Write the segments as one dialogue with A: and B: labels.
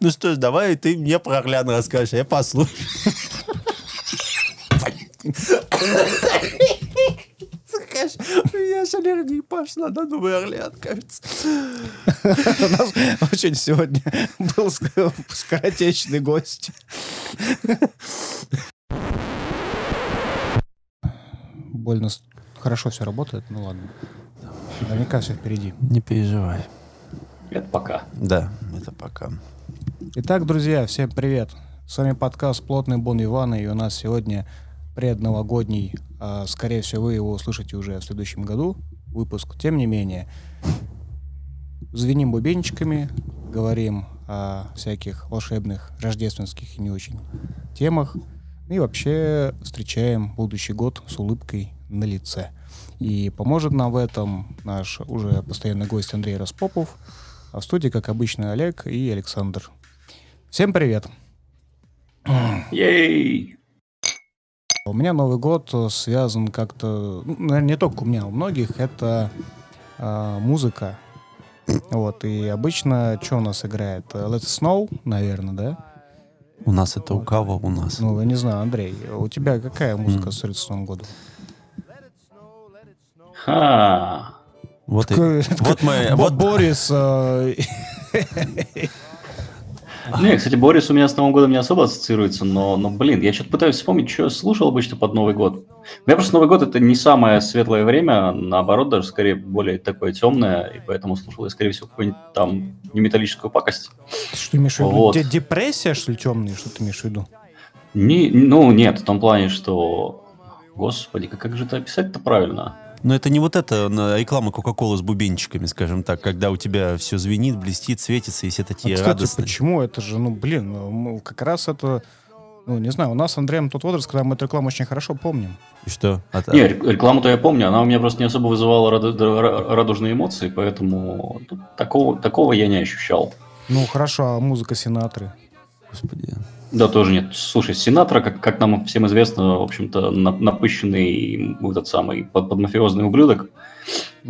A: Ну что ж, давай ты мне про Орлеан расскажешь, а я послушаю. У меня аж аллергия пошла на Новый Орлеан, кажется.
B: У нас очень сегодня был скоротечный гость. Больно хорошо все работает, ну ладно. Наверняка все впереди.
A: Не переживай.
C: Это пока.
A: Да, это пока.
B: Итак, друзья, всем привет. С вами подкаст «Плотный Бон Ивана», и у нас сегодня предновогодний, а, скорее всего, вы его услышите уже в следующем году, выпуск. Тем не менее, звеним бубенчиками, говорим о всяких волшебных, рождественских и не очень темах, и вообще встречаем будущий год с улыбкой на лице. И поможет нам в этом наш уже постоянный гость Андрей Распопов, а в студии, как обычно, Олег и Александр. Всем привет!
C: Ей!
B: У меня Новый год связан как-то, ну, наверное, не только у меня, у многих, это э, музыка. Вот, и обычно что у нас играет? Let's Snow, наверное, да?
A: У нас это у кого? У нас.
B: Ну, я не знаю, Андрей, у тебя какая музыка с Новым годом?
C: Ха.
A: Вот, и, вот мы, вот,
B: Борис, э,
C: Не, кстати, Борис у меня с Новым годом не особо ассоциируется, но, но блин, я что-то пытаюсь вспомнить, что я слушал обычно под Новый год. У меня просто Новый год это не самое светлое время, наоборот, даже скорее более такое темное, и поэтому слушал я, скорее всего, какую-нибудь там не металлическую пакость.
B: что ты имеешь в виду?
C: Вот.
B: Де- Депрессия, что ли, темная? Что ты имеешь в виду?
C: Не, ну, нет, в том плане, что... Господи, как, как же это описать-то правильно?
A: Но это не вот это на- реклама Кока-Колы с бубенчиками, скажем так, когда у тебя все звенит, блестит, светится, и все
B: А,
A: такие
B: кстати,
A: радостные.
B: почему? Это же, ну, блин, ну, мы как раз это... Ну, не знаю, у нас с Андреем тот возраст, когда мы эту рекламу очень хорошо помним.
A: И что? А та-
C: Не, рек- рекламу-то я помню, она у меня просто не особо вызывала раду- ра- радужные эмоции, поэтому такого, такого я не ощущал.
B: Ну, хорошо, а музыка Синатры?
A: Господи.
C: Да, тоже нет. Слушай, Синатра, как, как нам всем известно, в общем-то, на- напыщенный этот самый под, подмафиозный ублюдок.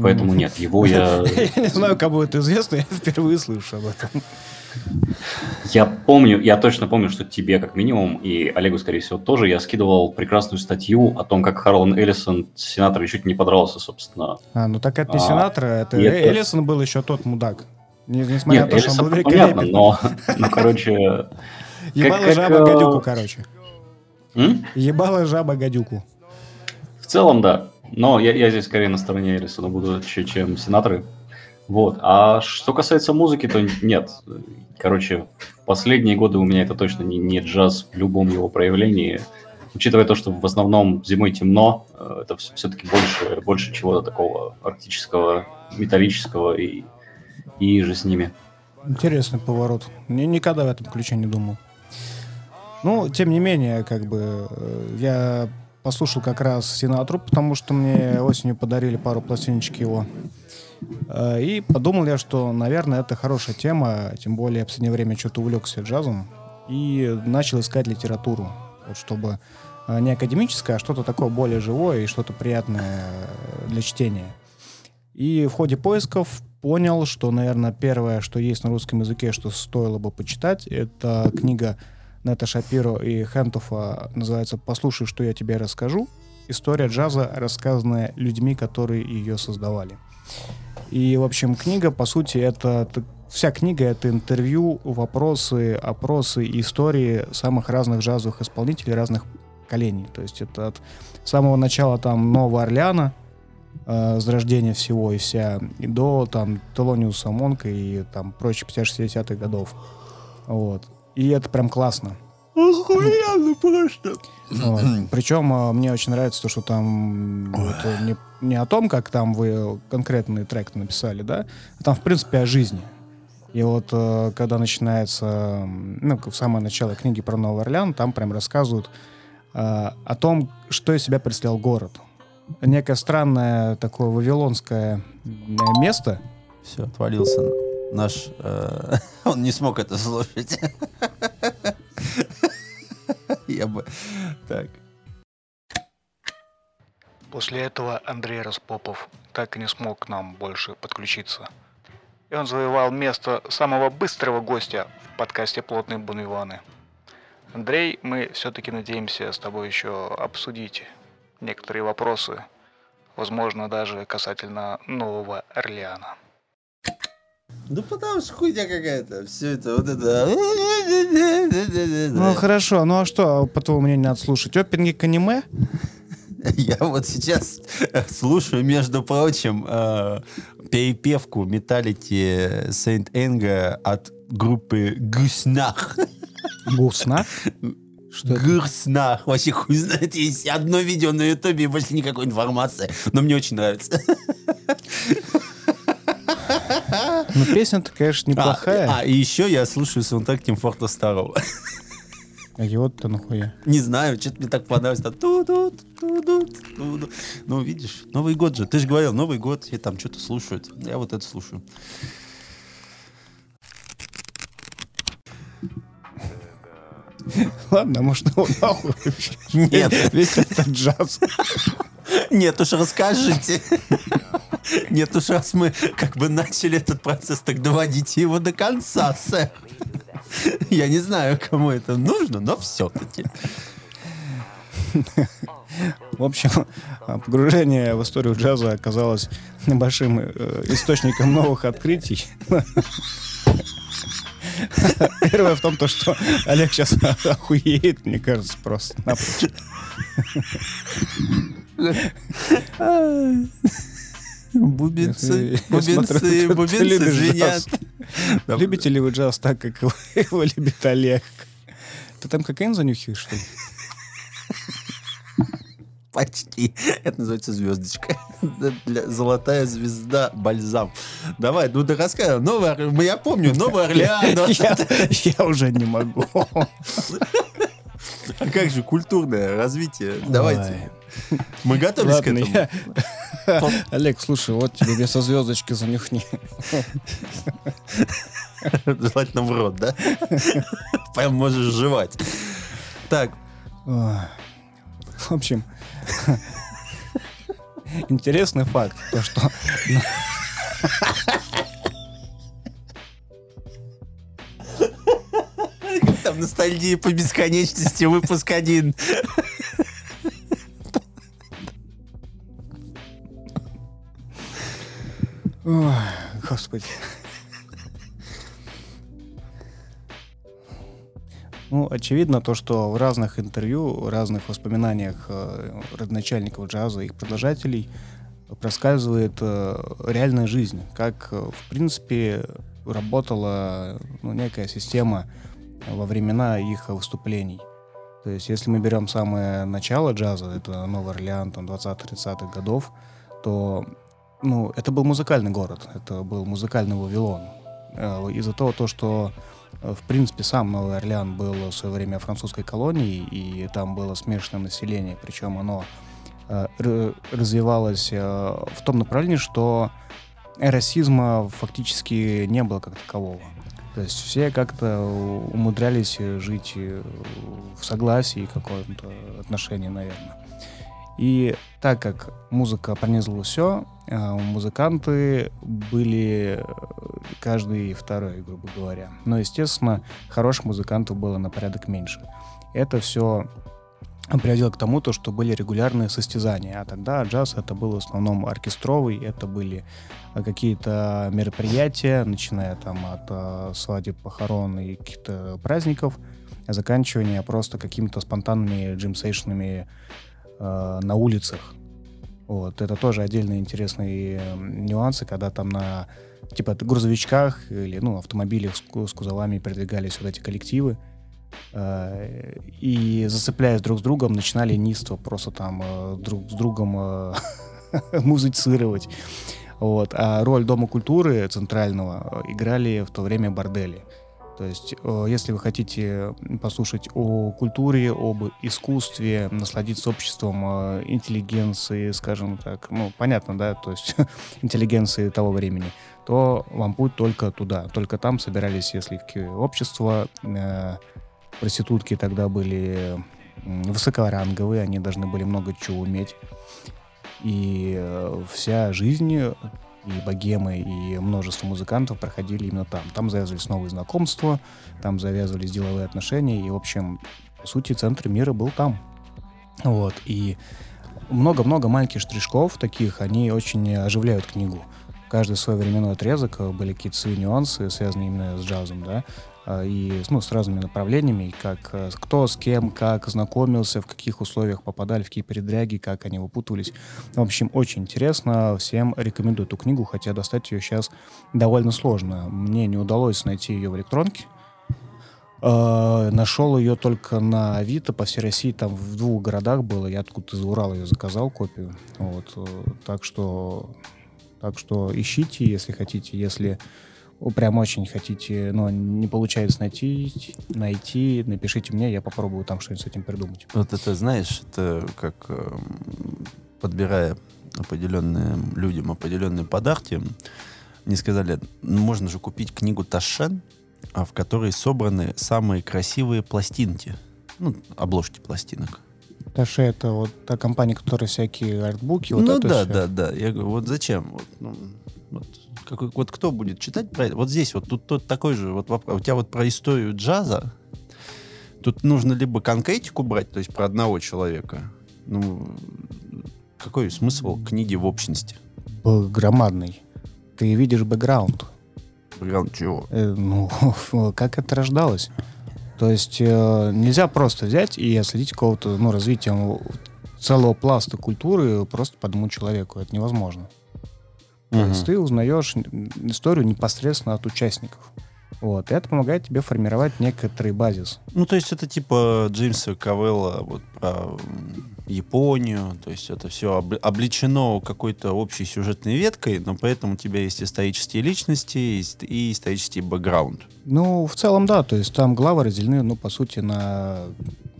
C: Поэтому нет, его я...
B: Я не знаю, кому это известно, я впервые слышу об этом.
C: Я помню, я точно помню, что тебе, как минимум, и Олегу, скорее всего, тоже, я скидывал прекрасную статью о том, как Харлан Эллисон с Синатрой чуть не подрался, собственно.
B: А, ну так это не
C: А,
B: Синатра, это Эллисон был еще тот мудак. Не- Несмотря
C: Нет,
B: на то, что он был
C: понятно, но, ну, короче...
B: Ебала
C: как,
B: жаба
C: э,
B: гадюку, короче.
C: м?
B: Ебала жаба гадюку.
C: В целом, да. Но я, я здесь скорее на стороне Эллисона буду, чем сенаторы. Вот. А что касается музыки, то нет. Короче, в последние годы у меня это точно не, не джаз в любом его проявлении. Учитывая то, что в основном зимой темно, э, это все-таки больше, больше чего-то такого арктического, металлического и, и же с ними.
B: Интересный поворот. Ни- Никогда в этом ключе не думал. Ну, тем не менее, как бы э, я послушал как раз Синатру, потому что мне осенью подарили пару пластиночек его. Э, И подумал я, что, наверное, это хорошая тема, тем более я в последнее время что-то увлекся джазом и начал искать литературу, чтобы э, не академическое, а что-то такое более живое и что-то приятное для чтения. И в ходе поисков понял, что, наверное, первое, что есть на русском языке, что стоило бы почитать, это книга Нета Шапиро и Хентофа, называется «Послушай, что я тебе расскажу». История джаза, рассказанная людьми, которые ее создавали. И, в общем, книга, по сути, это... Вся книга — это интервью, вопросы, опросы, истории самых разных джазовых исполнителей разных поколений. То есть это от самого начала там Нового Орлеана, э, зарождения всего и вся, и до там Телониуса Монка и там прочих 50-60-х годов. Вот. И это прям классно.
A: Охуенно просто.
B: Вот. Причем э, мне очень нравится то, что там это не, не о том, как там вы конкретный трек написали, да, а там, в принципе, о жизни. И вот э, когда начинается, ну, в самое начало книги про Новый Орлеан, там прям рассказывают э, о том, что из себя представлял город. Некое странное такое вавилонское место,
A: Все, отвалился наш... э, он не смог это слушать. Я бы... Так.
B: После этого Андрей Распопов так и не смог к нам больше подключиться. и он завоевал место самого быстрого гостя в подкасте «Плотные бунвиваны». Андрей, мы все-таки надеемся с тобой еще обсудить некоторые вопросы, возможно, даже касательно Нового Орлеана.
A: Ну, потому что хуйня какая-то. Все это, вот это.
B: Ну, хорошо. Ну, а что, по твоему мнению, надо слушать? Опенинги к аниме?
A: Я вот сейчас слушаю, между прочим, э, перепевку Металлити Saint Энга от группы Гуснах.
B: Гуснах?
A: Что Гурснах. Вообще хуй знает. Есть одно видео на ютубе и больше никакой информации. Но мне очень нравится.
B: Ну, песня-то, конечно, неплохая.
A: А, а и еще я слушаю саундтрек Тим Форта Старого.
B: А его-то нахуя?
A: Не знаю, что-то мне так понравилось. Там, ту -ту -ту -ту -ту. Ну, видишь, Новый год же. Ты же говорил, Новый год, и там что-то слушают. Я вот это слушаю.
B: Ладно, может, его нахуй
A: Нет.
B: Весь этот джаз.
A: Нет уж, расскажите. Нет уж, раз мы как бы начали этот процесс, так доводите его до конца, сэр. Я не знаю, кому это нужно, но все-таки.
B: В общем, погружение в историю джаза оказалось небольшим э, источником новых открытий. Первое в том, то, что Олег сейчас охуеет, мне кажется, просто напрочь.
A: Бубенцы, бубенцы, бубенцы звенят.
B: Любите ли вы джаз так, как его, его любит Олег? Ты там кокаин занюхиваешь, что ли?
A: Почти. Это называется звездочка. Золотая звезда бальзам. Давай, ну да рассказывай. Новый, Ор- я помню, Новый Орлеан. ну,
B: Я, уже не могу.
A: А как же культурное развитие? Давайте. Мы готовились к этому.
B: я- Олег, слушай, вот тебе вместо звездочки занюхни.
A: Желательно в рот, да? Прям можешь жевать. Так.
B: В общем, интересный факт, то что
A: там ностальгия по бесконечности, выпуск один.
B: Ой, Господи. Ну, очевидно то, что в разных интервью, разных воспоминаниях э, родоначальников джаза и их продолжателей проскальзывает э, реальная жизнь, как, э, в принципе, работала ну, некая система во времена их выступлений. То есть, если мы берем самое начало джаза, это Новый Орлеан, там, 20-30-х годов, то ну, это был музыкальный город, это был музыкальный Вавилон. Из-за того, то, что, в принципе, сам Новый Орлеан был в свое время французской колонией, и там было смешанное население, причем оно э, развивалось э, в том направлении, что расизма фактически не было как такового. То есть все как-то умудрялись жить э, в согласии каком-то отношении, наверное. И так как музыка пронизывала все, музыканты были э, каждый второй, грубо говоря. Но, естественно, хороших музыкантов было на порядок меньше. Это все приводило к тому, то, что были регулярные состязания. А тогда джаз это был в основном оркестровый, это были э, какие-то мероприятия, начиная там от э, свадеб, похорон и каких-то праздников, заканчивая просто какими-то спонтанными джимсейшнами э, на улицах. Вот, это тоже отдельные интересные нюансы, когда там на типа грузовичках или ну, автомобилях с, с кузовами передвигались вот эти коллективы. э, И зацепляясь друг с другом, начинали ниство просто там э, друг с другом э, музицировать. Вот. А роль Дома культуры центрального э, играли в то время бордели. То есть, э, если вы хотите послушать о культуре, об искусстве, насладиться обществом э, интеллигенции, скажем так, ну, понятно, да, то есть интеллигенции того времени, то вам путь только туда. Только там собирались сливки общества. э, Проститутки тогда были высокоранговые, они должны были много чего уметь. И вся жизнь и богемы, и множество музыкантов проходили именно там. Там завязывались новые знакомства, там завязывались деловые отношения, и, в общем, по сути, центр мира был там. Вот, и много-много маленьких штришков таких, они очень оживляют книгу. Каждый свой временной отрезок э, были какие-то свои нюансы, связанные именно с джазом, да, и ну, с разными направлениями, как э, кто с кем, как знакомился, в каких условиях попадали, в какие передряги, как они выпутывались. В общем, очень интересно, всем рекомендую эту книгу, хотя достать ее сейчас довольно сложно. Мне не удалось найти ее в электронке, Uh, нашел ее только на Авито по всей России, там в двух городах было. Я откуда-то из Урала ее заказал копию. Вот. Э, так что, так что ищите, если хотите. Если прям очень хотите, но не получается найти, найти, напишите мне, я попробую там что-нибудь с этим придумать.
A: Вот это, знаешь, это как э, подбирая определенные людям определенные подарки, мне сказали, ну, можно же купить книгу Ташен, а в которой собраны самые красивые пластинки, ну, обложки пластинок.
B: Таше это вот та компания, которая всякие артбуки, вот
A: ну
B: это
A: да,
B: все.
A: да, да. Я говорю, вот зачем? Вот, ну, вот, какой, вот кто будет читать про это? Вот здесь вот тут тот такой же вот вопрос. У тебя вот про историю джаза. Тут нужно либо конкретику брать, то есть про одного человека. Ну, какой смысл книги в общности?
B: Б- Громадный. Ты видишь бэкграунд.
A: Бэкграунд чего?
B: Э, ну, как это рождалось? То есть э, нельзя просто взять и отследить какого-то ну, развития целого пласта культуры просто по одному человеку. Это невозможно. То есть ты узнаешь историю непосредственно от участников. Вот. И это помогает тебе формировать некоторый базис.
A: Ну, то есть это типа Джеймса Кавелла вот про Японию, то есть это все обличено какой-то общей сюжетной веткой, но поэтому у тебя есть исторические личности и исторический бэкграунд.
B: Ну, в целом, да. То есть там главы разделены, ну, по сути, на,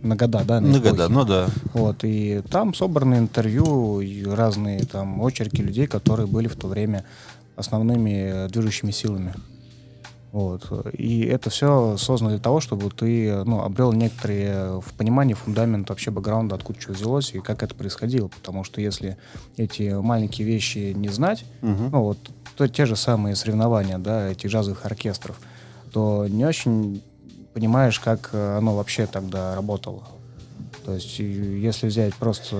B: на года, да, на эпохи.
A: года, ну да.
B: Вот, и там собраны интервью и разные там очерки людей, которые были в то время основными э, движущими силами. Вот. И это все создано для того, чтобы ты ну, обрел некоторые в понимании фундамент вообще бэкграунда, откуда что взялось и как это происходило. Потому что если эти маленькие вещи не знать,
A: Мгм.
B: ну вот то те же самые соревнования, да, этих джазовых оркестров, то не очень понимаешь, как э, оно вообще тогда работало. То есть, если взять просто,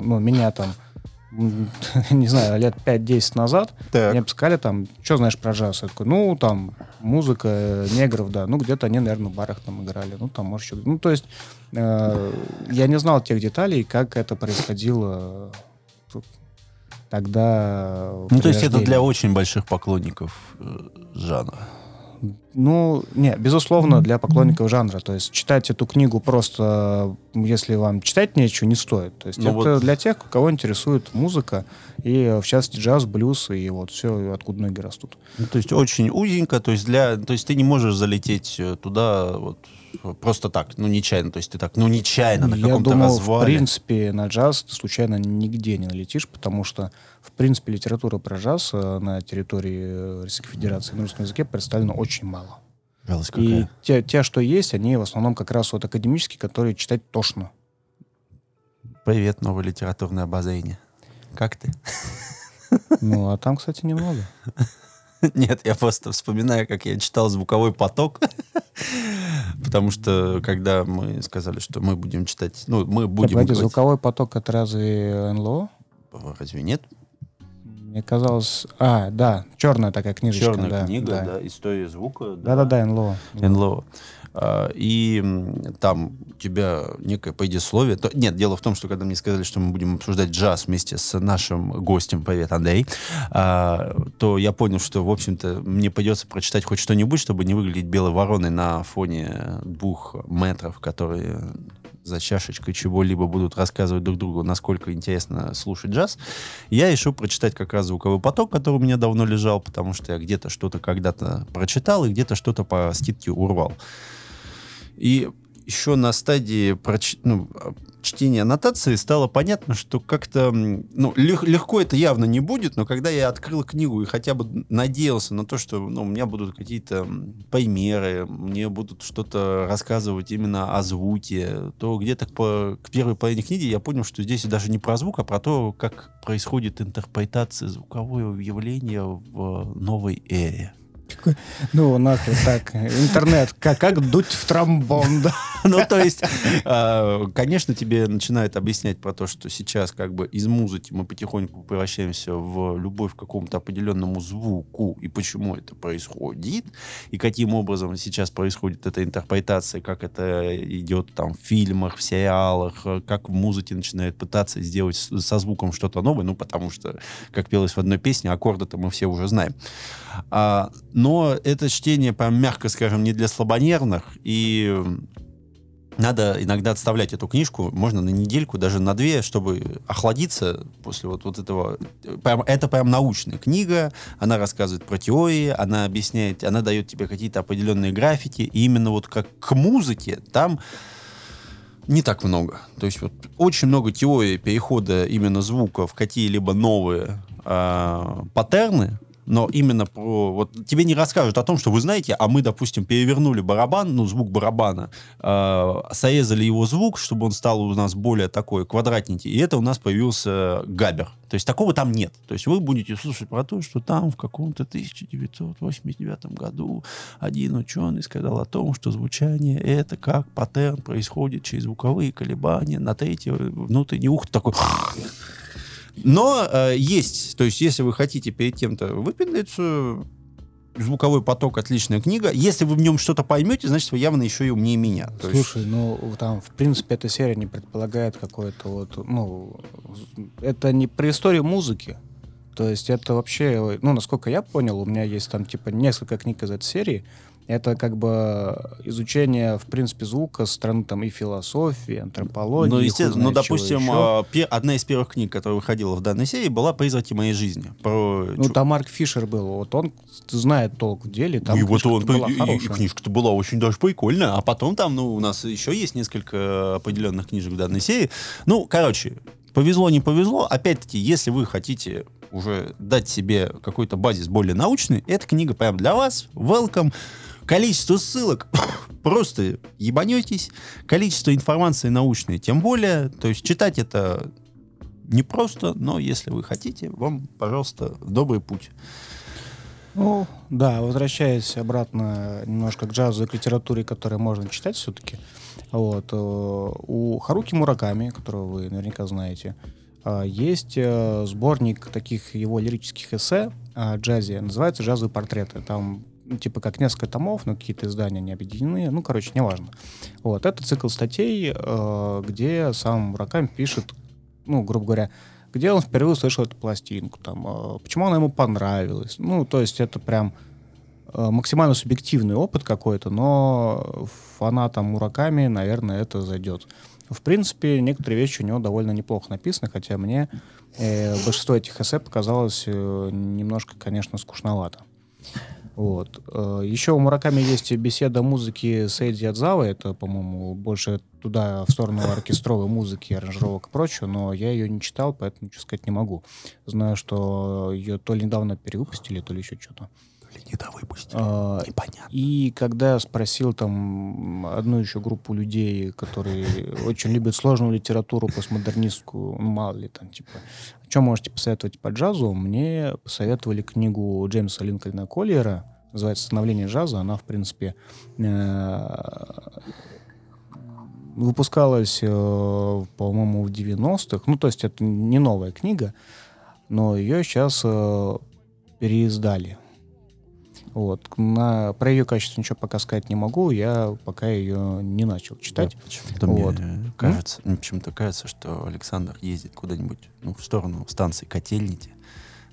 B: ну, меня там, не знаю, лет 5-10 назад,
A: Так.
B: мне бы сказали там, что знаешь про джаз? Я такой, ну, там, музыка э, негров, да, ну, где-то они, наверное, в барах там играли, ну, там, может, что-то. Ну, то есть, э, я не знал тех деталей, как это происходило э, тогда.
A: Ну, то есть это для очень больших поклонников э, жанра.
B: Ну, не, безусловно, для поклонников жанра. То есть читать эту книгу просто, если вам читать нечего, не стоит. То есть
A: Ну
B: это
A: вот-
B: для тех, кого интересует музыка, и в частности джаз, блюз, и вот все, откуда ноги растут.
A: Ну, то есть очень узенько, то есть для, то есть ты не можешь залететь э, туда вот просто так, ну нечаянно, то есть ты так, ну нечаянно на каком-то
B: думаю, в
A: развале.
B: принципе, на джаз ты случайно нигде не налетишь, потому что, в принципе, литература про джаз э, на территории э, Российской Федерации на русском языке представлена очень мало.
A: Жалость
B: И
A: какая.
B: те, те, что есть, они в основном как раз вот академические, которые читать тошно.
A: Привет, новое литературное обозрение. Как ты?
B: Ну, а там, кстати, немного.
A: Нет, я просто вспоминаю, как я читал «Звуковой поток», потому что когда мы сказали, что мы будем читать, ну, мы будем...
B: погоди,
A: говорить-
B: звуковой поток это разве НЛО?
A: Разве нет?
B: Мне казалось... А, да, черная такая книжечка.
A: Черная
B: да,
A: книга,
B: да.
A: да. история звука.
B: Да-да-да, НЛО.
A: НЛО. А, И там у тебя некое предисловие. То- Нет, дело в том, что когда мне сказали, что мы будем обсуждать джаз вместе с нашим гостем, привет, Андрей, а, то я понял, что, в общем-то, мне придется прочитать хоть что-нибудь, чтобы не выглядеть белой вороной на фоне двух метров, которые за чашечкой чего-либо будут рассказывать друг другу, насколько интересно слушать джаз. Я решил прочитать как раз «Звуковой поток», который у меня давно лежал, потому что я где-то что-то когда-то прочитал и где-то что-то по скидке урвал. И еще на стадии проч... ну, чтения аннотации стало понятно, что как-то, ну, лег, легко это явно не будет, но когда я открыл книгу и хотя бы надеялся на то, что ну, у меня будут какие-то примеры, мне будут что-то рассказывать именно о звуке, то где-то по, к первой половине книги я понял, что здесь даже не про звук, а про то, как происходит интерпретация звукового явления в новой эре.
B: Ну, нахуй так, интернет, как, как дуть в тромбон, да?
A: Ну, то есть, а, конечно, тебе начинают объяснять про то, что сейчас как бы из музыки мы потихоньку превращаемся в любовь к какому-то определенному звуку, и почему это происходит, и каким образом сейчас происходит эта интерпретация, как это идет там в фильмах, в сериалах, как в музыке начинают пытаться сделать со звуком что-то новое, ну, потому что, как пелось в одной песне, аккорды-то мы все уже знаем. А, но это чтение, прям мягко скажем, не для слабонервных, и надо иногда отставлять эту книжку, можно на недельку, даже на две, чтобы охладиться после вот, вот этого. Прям, это прям научная книга, она рассказывает про теории, она объясняет, она дает тебе какие-то определенные графики, и именно вот как к музыке там не так много. То есть вот очень много теорий перехода именно звука в какие-либо новые э, паттерны, но именно про... Вот тебе не расскажут о том, что вы знаете, а мы, допустим, перевернули барабан, ну, звук барабана, э, срезали его звук, чтобы он стал у нас более такой квадратненький, и это у нас появился габер. То есть такого там нет. То есть вы будете слушать про то, что там в каком-то 1989 году один ученый сказал о том, что звучание это как паттерн происходит через звуковые колебания на третье внутреннее ухо такой но э, есть, то есть если вы хотите перед кем-то выпендриться, звуковой поток отличная книга. Если вы в нем что-то поймете, значит, вы явно еще и умнее меня.
B: То Слушай, есть... ну там, в принципе, эта серия не предполагает какое-то вот, ну, это не про историю музыки. То есть это вообще, ну, насколько я понял, у меня есть там, типа, несколько книг из этой серии, это как бы изучение, в принципе, звука со стороны там и философии, антропологии.
A: Ну, естественно, ну, допустим, а, одна из первых книг, которая выходила в данной серии, была «Призраки моей жизни». Про...
B: Ну, там Марк Фишер был, вот он знает толк в деле, там
A: и вот он, была и, и книжка-то была очень даже прикольная, а потом там, ну, у нас еще есть несколько определенных книжек в данной серии. Ну, короче, повезло, не повезло. Опять-таки, если вы хотите уже дать себе какой-то базис более научный, эта книга прям для вас. Welcome. Количество ссылок просто ебанетесь. Количество информации научной тем более. То есть читать это непросто, но если вы хотите, вам, пожалуйста, добрый путь.
B: Ну, да, возвращаясь обратно немножко к джазу и к литературе, которую можно читать все-таки. Вот, э, у Харуки Мураками, которого вы наверняка знаете, э, есть э, сборник таких его лирических эссе о джазе. Называется «Джазовые портреты». Там ну, типа как несколько томов, но какие-то издания не объединены, ну, короче, неважно. Вот, это цикл статей, э, где сам Мураками пишет, ну, грубо говоря, где он впервые услышал эту пластинку, там, э, почему она ему понравилась. Ну, то есть это прям э, максимально субъективный опыт какой-то, но фанатам Мураками, наверное, это зайдет. В принципе, некоторые вещи у него довольно неплохо написаны, хотя мне э, большинство этих эссе показалось э, немножко, конечно, скучновато. Вот. Э, Еще у Мураками есть беседа музыки с Эдди Адзава. Это, по-моему, больше туда, в сторону оркестровой музыки, аранжировок и прочего, но я ее не читал, поэтому ничего сказать не могу. Знаю, что ее то ли недавно перевыпустили, то ли еще что-то.
A: Недовыпустили. А, Непонятно.
B: И когда спросил там одну еще группу людей, которые очень любят сложную литературу постмодернистскую, ну, мало ли там, типа, что можете посоветовать по джазу? Мне посоветовали книгу Джеймса Линкольна Коллиера, называется «Становление джаза». Она, в принципе, э, выпускалась, э, по-моему, в 90-х. Ну, то есть это не новая книга, но ее сейчас э, переиздали. Вот. На, про ее качество ничего пока сказать не могу, я пока ее не начал читать. Да,
A: почему-то вот. мне кажется, mm? почему-то кажется, что Александр ездит куда-нибудь ну, в сторону станции Котельники.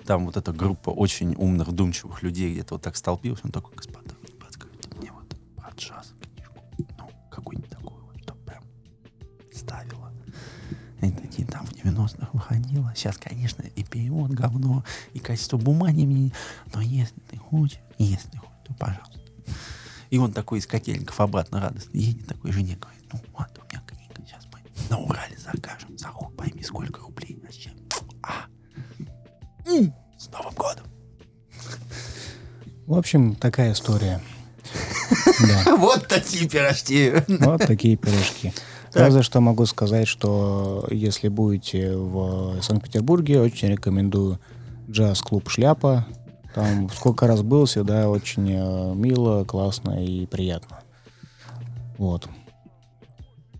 A: Там вот эта группа очень умных, вдумчивых людей где-то вот так столпилась. Он такой, господа, подскажите мне вот про джаз Такие, там в 90-х выходило. Сейчас, конечно, и перевод говно, и качество бумаги мне... Но если ты хочешь, если хочешь, то пожалуйста. И он такой из котельников обратно радостно едет такой жене, говорит, ну вот, у меня книга, сейчас мы на Урале закажем, за рук пойми, сколько рублей, зачем? А, М, с Новым годом!
B: В общем, такая история.
A: Вот такие пирожки.
B: Вот такие пирожки. Разве что могу сказать, что если будете в Санкт-Петербурге, очень рекомендую джаз-клуб «Шляпа». Там сколько раз был, всегда очень э, мило, классно и приятно. Вот.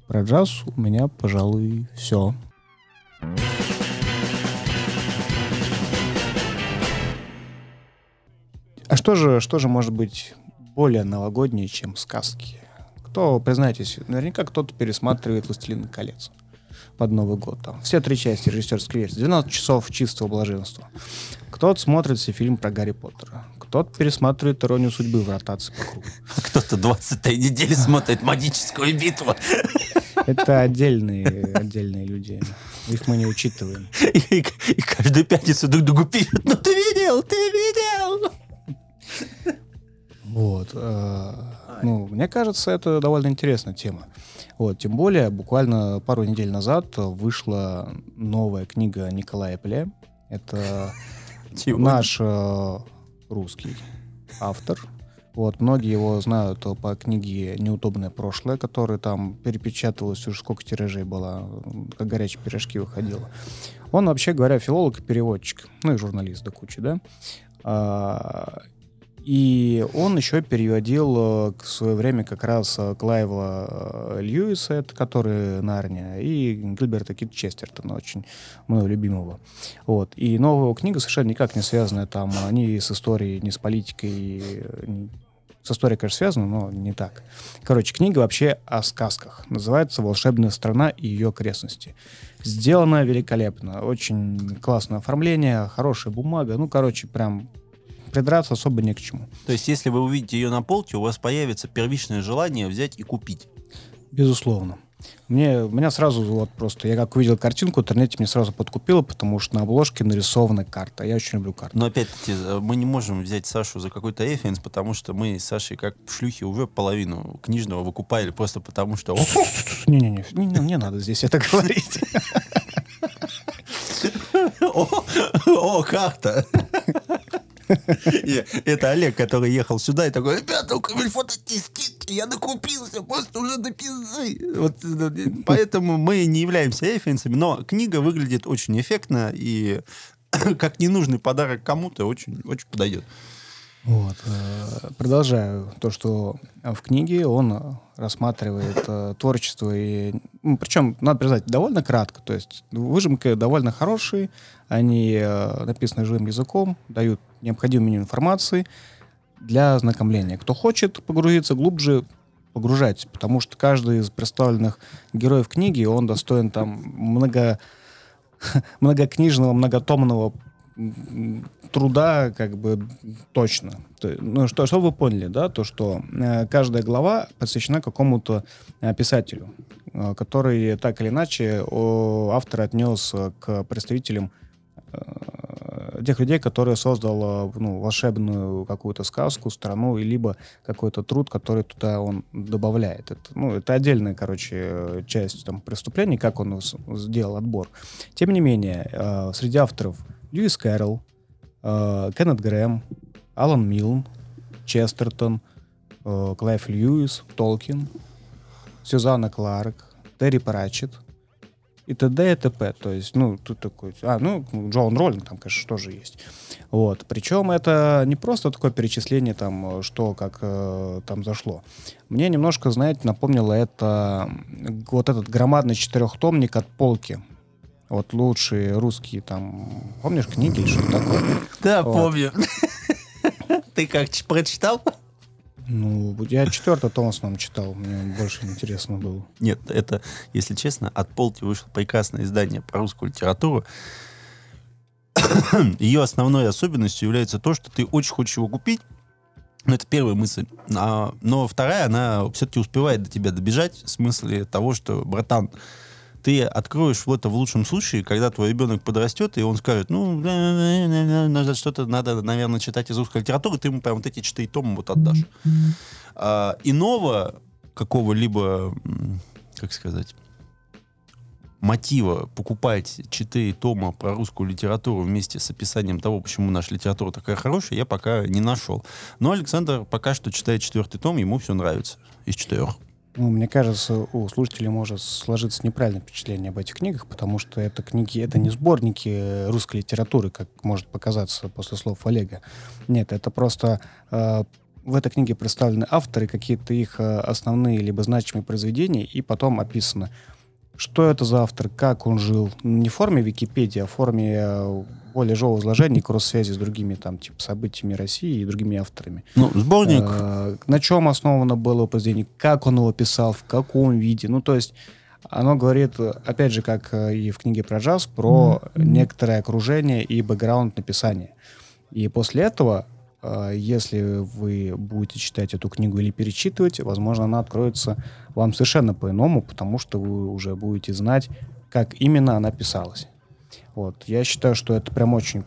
B: Про джаз у меня, пожалуй, все. А что же, что же может быть более новогоднее, чем сказки? Кто, признайтесь, наверняка кто-то пересматривает «Властелин колец» под Новый год. Там. Все три части режиссерской версии. 12 часов чистого блаженства. Кто-то смотрит себе фильм про Гарри Поттера. Кто-то пересматривает «Иронию судьбы» в ротации по кругу.
A: Кто-то 20 недели смотрит «Магическую битву».
B: Это отдельные, отдельные люди. Их мы не учитываем.
A: И, и каждую пятницу друг другу пишут, ну ты видел, ты видел.
B: Вот. э, Ну, мне кажется, это довольно интересная тема. Вот, тем более, буквально пару недель назад вышла новая книга Николая Пле. Это наш э, русский автор. Вот, многие его знают по книге «Неудобное прошлое», которая там перепечатывалась, уже сколько тиражей было, как горячие пирожки выходила. Он, вообще говоря, филолог и переводчик, ну и журналист до кучи, да. И он еще переводил э, в свое время как раз э, Клайва э, Льюиса, это который Нарния, и Гильберта Кит Честертона, очень моего любимого. Вот. И новая книга совершенно никак не связана там ни с историей, ни с политикой, ни- с историей, конечно, связана, но не так. Короче, книга вообще о сказках. Называется «Волшебная страна и ее окрестности». Сделано великолепно. Очень классное оформление, хорошая бумага. Ну, короче, прям придраться особо не к чему.
A: То есть, если вы увидите ее на полке, у вас появится первичное желание взять и купить.
B: Безусловно. Мне, меня сразу вот просто, я как увидел картинку в интернете, мне сразу подкупило, потому что на обложке нарисована карта. Я очень люблю карты.
A: Но опять-таки, э, мы не можем взять Сашу за какой-то эффенс, потому что мы с Сашей, как шлюхи, уже половину книжного выкупали просто потому, что...
B: Не-не-не, не, надо здесь это говорить.
A: О, о, карта! И Это Олег, который ехал сюда и такой, ребята, у Камильфота скидки, я накупился, просто уже до пизды. Вот, э, поэтому мы не являемся эффенсами, но книга выглядит очень эффектно и как ненужный подарок кому-то очень, очень подойдет.
B: Вот. э, Продолжаю то, что в книге он э, рассматривает э, творчество и, причем надо признать довольно кратко, то есть выжимки довольно хорошие, они э, написаны живым языком, дают необходимую минимум информации для ознакомления. Кто хочет погрузиться глубже, погружайтесь, потому что каждый из представленных героев книги он достоин там много многокнижного, многотомного труда, как бы точно. То- Ну, что, что вы поняли, да, то, что э, каждая глава посвящена какому-то э, писателю, э, который так или иначе о, автор отнес к представителям тех людей, которые создал э, ну, волшебную какую-то сказку, страну, и либо какой-то труд, который туда он добавляет. Это, ну, это отдельная, короче, э, часть там, преступлений, как он сделал отбор. Тем не менее, э, среди авторов Льюис Кэрролл, э, Кеннет Грэм, Алан Милн, Честертон, э, Клайв Льюис, Толкин, Сюзанна Кларк, Терри Пратчетт и т.д. и т.п. То есть, ну, тут такой... А, ну, Джоан Роулинг там, конечно, тоже есть. Вот. Причем это не просто такое перечисление, там, что, как э, там зашло. Мне немножко, знаете, напомнило это вот этот громадный четырехтомник от полки. Вот лучшие русские там... Помнишь книги или что-то такое?
A: Да,
B: Вот.
A: помню. Ты как, прочитал?
B: Ну, я четвертый том в основном читал. Мне больше интересно было.
A: Нет, это, если честно, от полки вышло прекрасное издание про русскую литературу. Ее основной особенностью является то, что ты очень хочешь его купить. Ну, это первая мысль. А, но вторая, она все-таки успевает до тебя добежать в смысле того, что, братан, ты откроешь вот это в лучшем случае, когда твой ребенок подрастет, и он скажет, ну, что-то, надо, наверное, читать из русской литературы, ты ему прям вот эти четыре тома вот отдашь. А, иного какого-либо, как сказать, мотива покупать четыре тома про русскую литературу вместе с описанием того, почему наша литература такая хорошая, я пока не нашел. Но Александр пока что читает четвертый том, ему все нравится из четырех.
B: Ну, мне кажется, у слушателей может сложиться неправильное впечатление об этих книгах, потому что это книги, это не сборники русской литературы, как может показаться после слов Олега. Нет, это просто э, в этой книге представлены авторы, какие-то их э, основные либо значимые произведения, и потом описано, что это за автор, как он жил. Не в форме Википедии, а в форме э, более живого изложения и кросс-связи с другими там, типа, событиями России и другими авторами.
A: Ну, сборник. Э,
B: на чем основано было его произведение, как он его писал, в каком виде. Ну, то есть оно говорит, опять же, как э, и в книге про джаз, про mm-hmm. некоторое окружение и бэкграунд написания. И после этого а, если вы будете читать эту книгу или перечитывать, возможно, она откроется вам совершенно по-иному, потому что вы уже будете знать, как именно она писалась. Вот. Я считаю, что это прям очень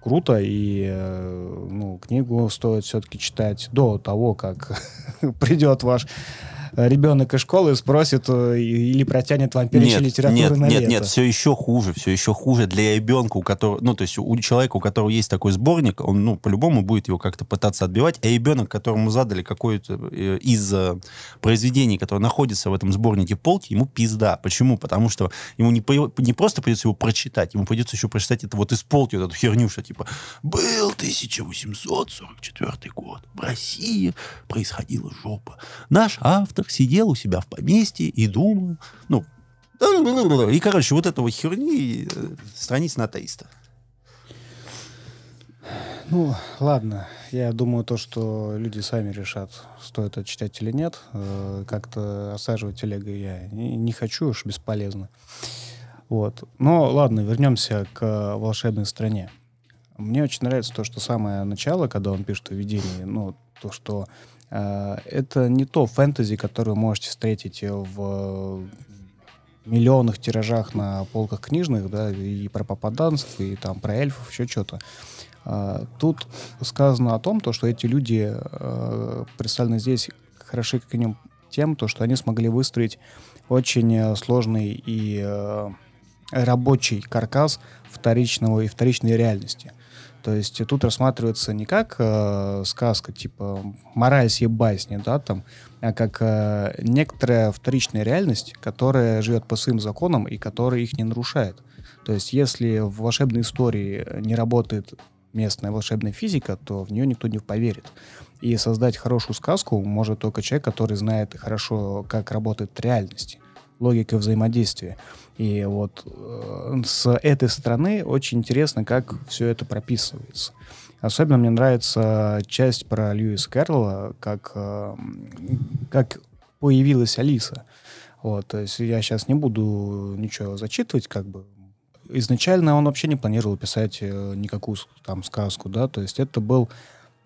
B: круто, и э, ну, книгу стоит все-таки читать до того, как придет ваш ребенок из школы спросит э, или протянет вам перечень нет, литературы
A: нет,
B: на
A: Нет,
B: лето.
A: нет, все еще хуже, все еще хуже для ребенка, у которого, ну, то есть у человека, у которого есть такой сборник, он, ну, по-любому будет его как-то пытаться отбивать, а ребенок, которому задали какое-то э, из э, произведений, которое находится в этом сборнике полки, ему пизда. Почему? Потому что ему не, не просто придется его прочитать, ему придется еще прочитать это вот из полки, вот эту херню, что типа был 1844 год, в России происходила жопа. Наш автор автор сидел у себя в поместье и думал, ну, и, короче, вот этого херни э, страниц на тейста.
B: Ну, ладно. Я думаю, то, что люди сами решат, стоит это читать или нет. Э, как-то осаживать Олега я не, хочу, уж бесполезно. Вот. Но ладно, вернемся к волшебной стране. Мне очень нравится то, что самое начало, когда он пишет о видении, ну, то, что это не то фэнтези, которое вы можете встретить в миллионных тиражах на полках книжных, да, и про попаданцев, и там про эльфов, еще что-то. Э, тут сказано о том, то, что эти люди э, представлены здесь хороши как минимум тем, то, что они смогли выстроить очень сложный и рабочий каркас вторичного и вторичной реальности. То есть тут рассматривается не как э, сказка, типа мораль сей басни, да, там, а как э, некоторая вторичная реальность, которая живет по своим законам и которая их не нарушает. То есть если в волшебной истории не работает местная волшебная физика, то в нее никто не поверит. И создать хорошую сказку может только человек, который знает хорошо, как работает реальность, логика взаимодействия. И вот э, с этой стороны очень интересно, как все это прописывается. Особенно мне нравится часть про Льюиса Кэрролла, как, э, как появилась Алиса. Вот, то есть я сейчас не буду ничего зачитывать, как бы. Изначально он вообще не планировал писать э, никакую там сказку, да, то есть это был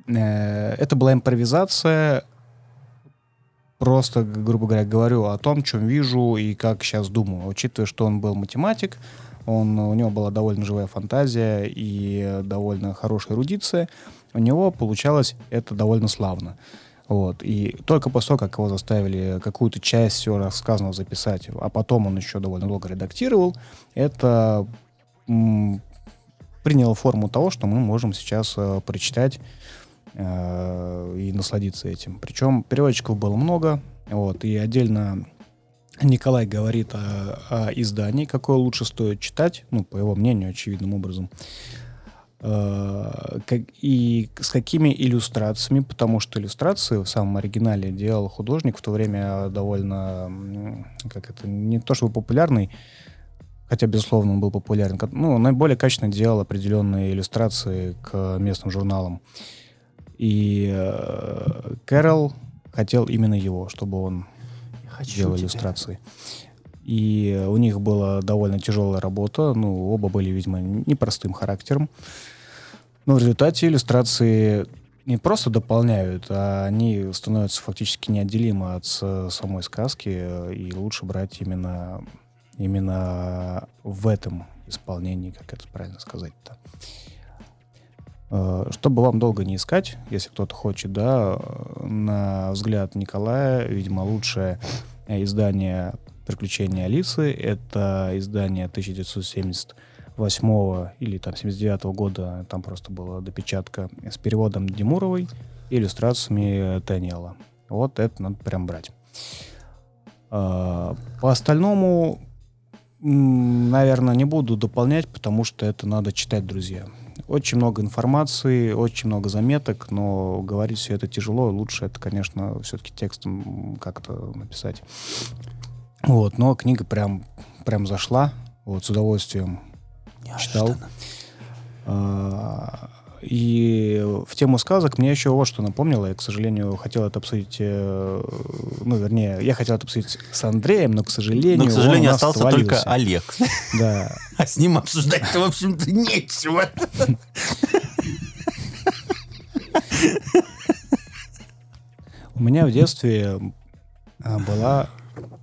B: э, это была импровизация просто, грубо говоря, говорю о том, чем вижу и как сейчас думаю. Учитывая, что он был математик, он, у него была довольно живая фантазия и довольно хорошая эрудиция, у него получалось это довольно славно. Вот. И только после того, как его заставили какую-то часть всего рассказанного записать, а потом он еще довольно долго редактировал, это м- приняло форму того, что мы можем сейчас э, прочитать Э, и насладиться этим. Причем переводчиков было много, вот, и отдельно Николай говорит о, о издании, какое лучше стоит читать, ну, по его мнению, очевидным образом, э, и с какими иллюстрациями, потому что иллюстрации в самом оригинале делал художник в то время довольно, как это, не то чтобы популярный, хотя, безусловно, он был популярен, ну, наиболее качественно делал определенные иллюстрации к местным журналам. И э, Кэрол хотел именно его, чтобы он делал тебя. иллюстрации. И у них была довольно тяжелая работа. Ну, оба были, видимо, непростым характером. Но в результате иллюстрации не просто дополняют, а они становятся фактически неотделимы от самой сказки. И лучше брать именно Именно в этом исполнении, как это правильно сказать-то. Э, чтобы вам долго не искать, если кто-то хочет, да, на взгляд Николая, видимо, лучшее издание «Приключения Алисы» — это издание 1978 или там 79 года, там просто была допечатка с переводом Димуровой и иллюстрациями Таниэла. Вот это надо прям брать. Э, по остальному, наверное, не буду дополнять, потому что это надо читать, друзья. Очень много информации, очень много заметок, но говорить все это тяжело. Лучше это, конечно, все-таки текстом как-то написать. Вот, но книга прям, прям зашла. Вот, с удовольствием Неожиданно. читал. А, и в тему сказок мне еще вот что напомнило. Я, к сожалению, хотел это обсудить, э, ну, вернее, я хотел это обсудить с Андреем, но, к сожалению,
A: Но, к сожалению, остался отвалился. только Олег.
B: Да.
A: А с ним обсуждать-то, в общем-то, нечего.
B: У меня в детстве а, была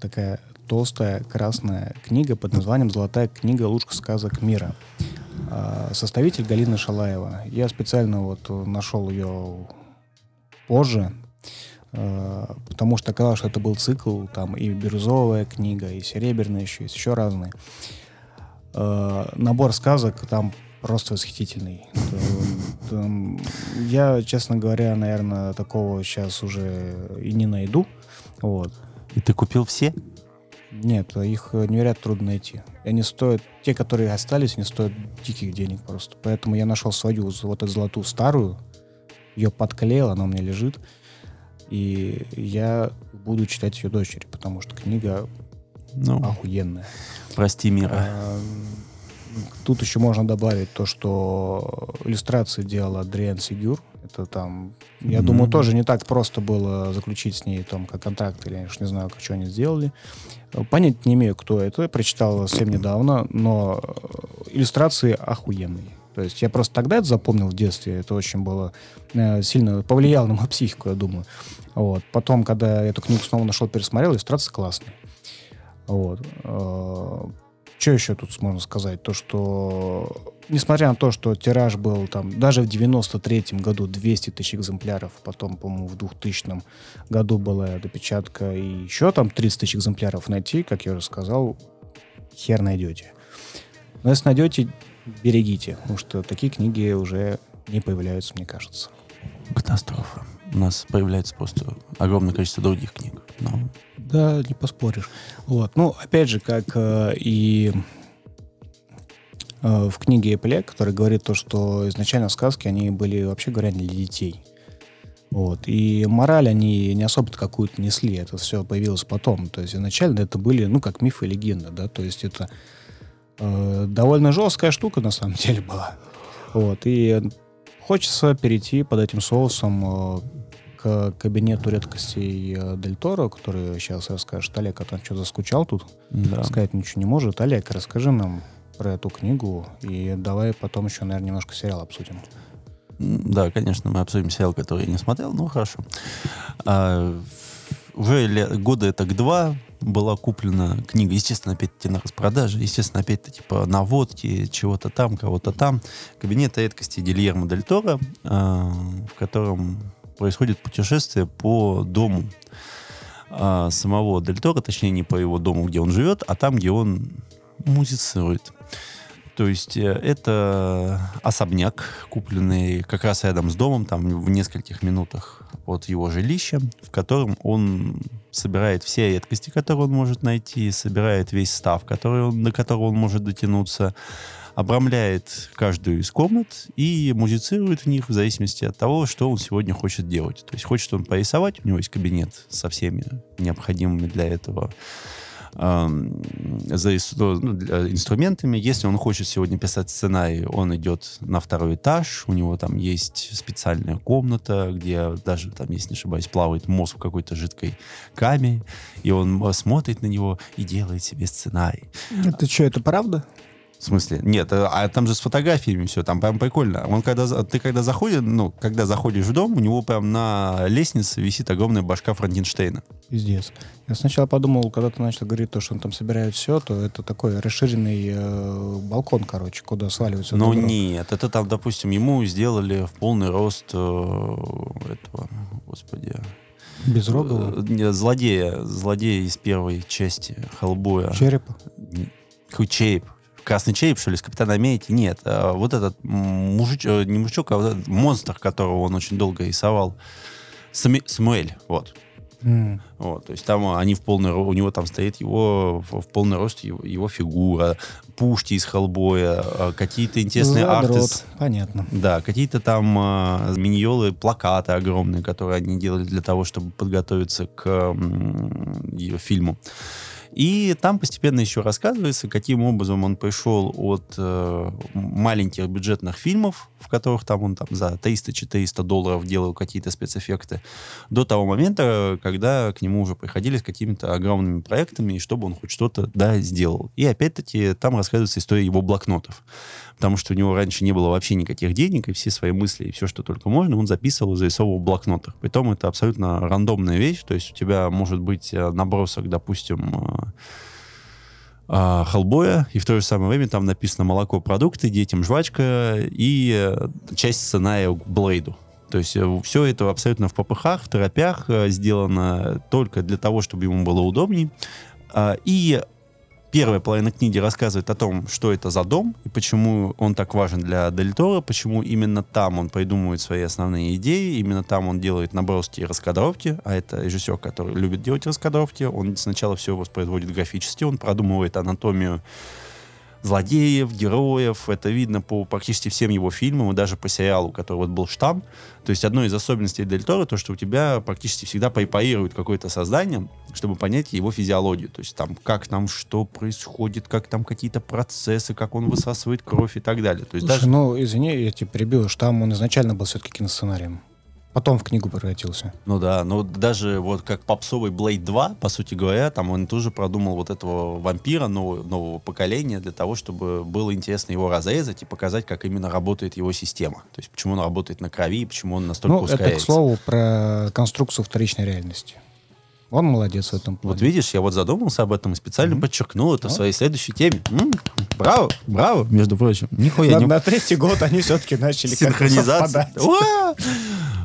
B: такая толстая красная книга под названием «Золотая книга лучших сказок мира». А, составитель Галина Шалаева. Я специально вот нашел ее позже, а, потому что оказалось, что это был цикл, там и бирюзовая книга, и серебряная еще, есть еще разные. А, набор сказок там просто восхитительный. Я, честно говоря, наверное, такого сейчас уже и не найду. Вот.
A: И ты купил все?
B: Нет, их э, невероятно трудно найти. И они стоят, те, которые остались, они стоят диких денег просто. Поэтому я нашел свою, вот эту золотую старую, ее подклеил, она у меня лежит. И я буду читать ее дочери, потому что книга ну, охуенная.
A: Прости, Мира.
B: А, тут еще можно добавить то, что иллюстрации делал Адриан Сигюр. Это там, я mm-hmm. думаю, тоже не так просто было заключить с ней там как контракт, или я уж не знаю, как что они сделали. Понять не имею, кто это. Прочитал совсем недавно, но э, иллюстрации охуенные. То есть я просто тогда это запомнил в детстве. Это очень было э, сильно повлияло на мою психику, я думаю. Вот. Потом, когда эту книгу снова нашел, пересмотрел, иллюстрации классные. Вот. Что еще тут можно сказать? То, что несмотря на то, что тираж был там даже в 93-м году 200 тысяч экземпляров, потом, по-моему, в 2000 году была допечатка и еще там 30 тысяч экземпляров найти, как я уже сказал, хер найдете. Но если найдете, берегите, потому что такие книги уже не появляются, мне кажется.
A: Катастрофа. У нас появляется просто огромное количество других книг. Но
B: да, не поспоришь. Вот. Ну, опять же, как э, и э, в книге Эпле, который говорит то, что изначально сказки, они были, вообще говоря, для детей. Вот. И мораль они не особо какую-то несли. Это все появилось потом. То есть изначально это были, ну, как мифы и легенды, да. То есть это э, довольно жесткая штука на самом деле была. Вот. И хочется перейти под этим соусом э, к кабинету редкостей э, Дель Торо, который сейчас расскажет. Олег, а там что заскучал тут? Да. Сказать ничего не может. Олег, расскажи нам про эту книгу, и давай потом еще, наверное, немножко сериал обсудим.
A: Да, конечно, мы обсудим сериал, который я не смотрел, ну хорошо. А, уже года так два была куплена книга, естественно, опять-таки на распродаже, естественно, опять-таки по наводке, чего-то там, кого-то там. Кабинет редкости Дильермо Дель Торо, а, в котором происходит путешествие по дому а, самого Дель точнее не по его дому, где он живет, а там, где он музицирует. То есть э, это особняк, купленный как раз рядом с домом, там в нескольких минутах от его жилища, в котором он собирает все редкости, которые он может найти, собирает весь став, который он, до которого он может дотянуться, обрамляет каждую из комнат и музицирует в них в зависимости от того, что он сегодня хочет делать. То есть хочет он порисовать, у него есть кабинет со всеми необходимыми для этого за ну, инструментами. Если он хочет сегодня писать сценарий, он идет на второй этаж, у него там есть специальная комната, где даже, там, если не ошибаюсь, плавает мозг в какой-то жидкой каме, и он смотрит на него и делает себе сценарий.
B: Это что, это правда?
A: В смысле? Нет, э, а там же с фотографиями все, там прям прикольно. Он когда, ты когда заходишь, ну, когда заходишь в дом, у него прям на лестнице висит огромная башка Франкенштейна.
B: Пиздец. Я сначала подумал, когда ты начал говорить то, что он там собирает все, то это такой расширенный э, балкон, короче, куда сваливается.
A: Но
B: добро.
A: нет, это там, допустим, ему сделали в полный рост э, этого, господи,
B: Безрогого.
A: э, злодея, злодея из первой части Хеллбоя.
B: Черепа.
A: Какой череп? Красный череп, что ли, с Капитана Америки? Нет. а вот этот м, мужич, э, не мужичок, а вот этот монстр, которого он очень долго рисовал. Сами- Самуэль, вот.
B: М.
A: Вот, то есть там они в полный у него там стоит его в, в полный рост его, его фигура, пушки из Хеллбоя, а, какие-то интересные арты. С-
B: Понятно.
A: Да, какие-то там а, миньолы, плакаты огромные, которые они делали для того, чтобы подготовиться к м, ее фильму. И там постепенно еще рассказывается, каким образом он пришел от э, маленьких бюджетных фильмов, в которых там он там за 300-400 долларов делал какие-то спецэффекты, до того момента, когда к нему уже приходили с какими-то огромными проектами, и чтобы он хоть что-то, да, сделал. И опять-таки там рассказывается история его блокнотов. Потому что у него раньше не было вообще никаких денег, и все свои мысли, и все, что только можно, он записывал, зарисовывал в блокнотах. Притом это абсолютно рандомная вещь, то есть у тебя может быть э, набросок, допустим, э, а, Хеллбоя, и в то же самое время там написано молоко, продукты, детям жвачка и э, часть сценария к Блейду. То есть все это абсолютно в попыхах, в торопях э, сделано только для того, чтобы ему было удобней. А, И первая половина книги рассказывает о том, что это за дом и почему он так важен для Дель Торо, почему именно там он придумывает свои основные идеи, именно там он делает наброски и раскадровки, а это режиссер, который любит делать раскадровки, он сначала все воспроизводит графически, он продумывает анатомию злодеев, героев. Это видно по практически всем его фильмам, и даже по сериалу, который вот был «Штамм». То есть одной из особенностей Дель Торо, то, что у тебя практически всегда препарирует какое-то создание, чтобы понять его физиологию. То есть там, как там что происходит, как там какие-то процессы, как он высасывает кровь и так далее. То есть
B: Слушай,
A: даже...
B: ну, извини, я тебя перебил, там он изначально был все-таки киносценарием. Потом в книгу превратился.
A: Ну да, но даже вот как попсовый Блейд 2, по сути говоря, там он тоже продумал вот этого вампира нового, нового поколения для того, чтобы было интересно его разрезать и показать, как именно работает его система. То есть почему он работает на крови, почему он настолько
B: Ну, это,
A: ускоряется.
B: к слову, про конструкцию вторичной реальности. Он молодец в этом плане.
A: Вот видишь, я вот задумался об этом и специально подчеркнул это в своей следующей теме. М, браво, браво, между прочим. Нихуя
B: на,
A: не
B: на третий год они все-таки начали.
A: Уа!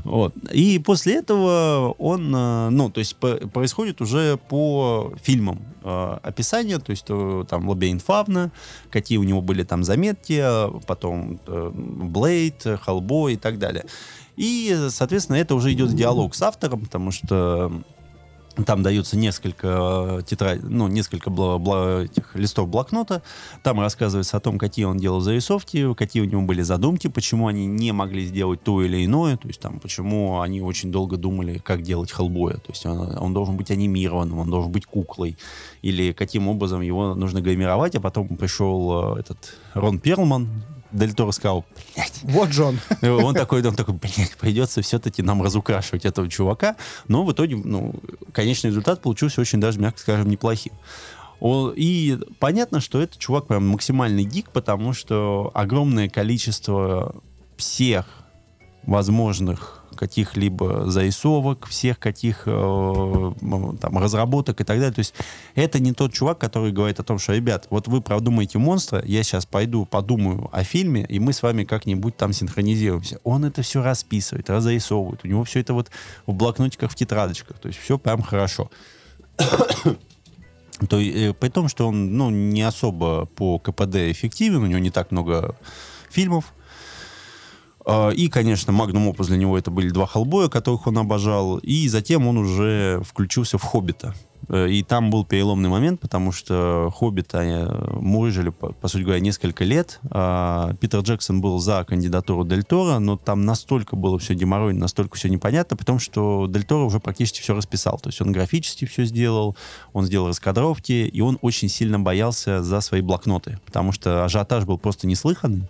A: Вот. И после этого он, э, ну, то есть происходит уже по фильмам э, описание, то есть э, там Лабиринт Фавна, какие у него были там заметки, э, потом Блейд, Хеллбой и так далее. И, соответственно, это уже идет диалог с автором, потому что там дается несколько тетрадь, ну, несколько бла- бла- этих листов блокнота. Там рассказывается о том, какие он делал зарисовки, какие у него были задумки, почему они не могли сделать то или иное, то есть там, почему они очень долго думали, как делать Хеллбоя. То есть он, он должен быть анимированным, он должен быть куклой, или каким образом его нужно гримировать, а потом пришел э, этот Рон Перлман, Дель Торо сказал, блядь,
B: Вот Джон.
A: Он такой, он такой, блядь, придется все-таки нам разукрашивать этого чувака. Но в итоге, ну, конечный результат получился очень даже, мягко скажем, неплохим. И понятно, что этот чувак прям максимальный гик, потому что огромное количество всех возможных каких-либо зарисовок, всех каких э, там разработок и так далее. То есть это не тот чувак, который говорит о том, что, ребят, вот вы продумаете монстра, я сейчас пойду подумаю о фильме, и мы с вами как-нибудь там синхронизируемся. Он это все расписывает, разрисовывает. У него все это вот в блокнотиках, в тетрадочках. То есть все прям хорошо. То, э, при том, что он ну, не особо по КПД эффективен, у него не так много фильмов. А, И, конечно, Magnum Opus для него это были два Хеллбоя, которых он обожал. И затем он уже включился в «Хоббита». Э, И там был переломный момент, потому что «Хоббита» э, по, по сути говоря, несколько лет. А Питер Джексон был за кандидатуру Дель Торо, но там настолько было все геморройно, настолько все непонятно, потому что Дель Торо уже практически все расписал. То есть он графически все сделал, он сделал раскадровки, и он очень сильно боялся за свои блокноты, потому что ажиотаж был просто неслыханный.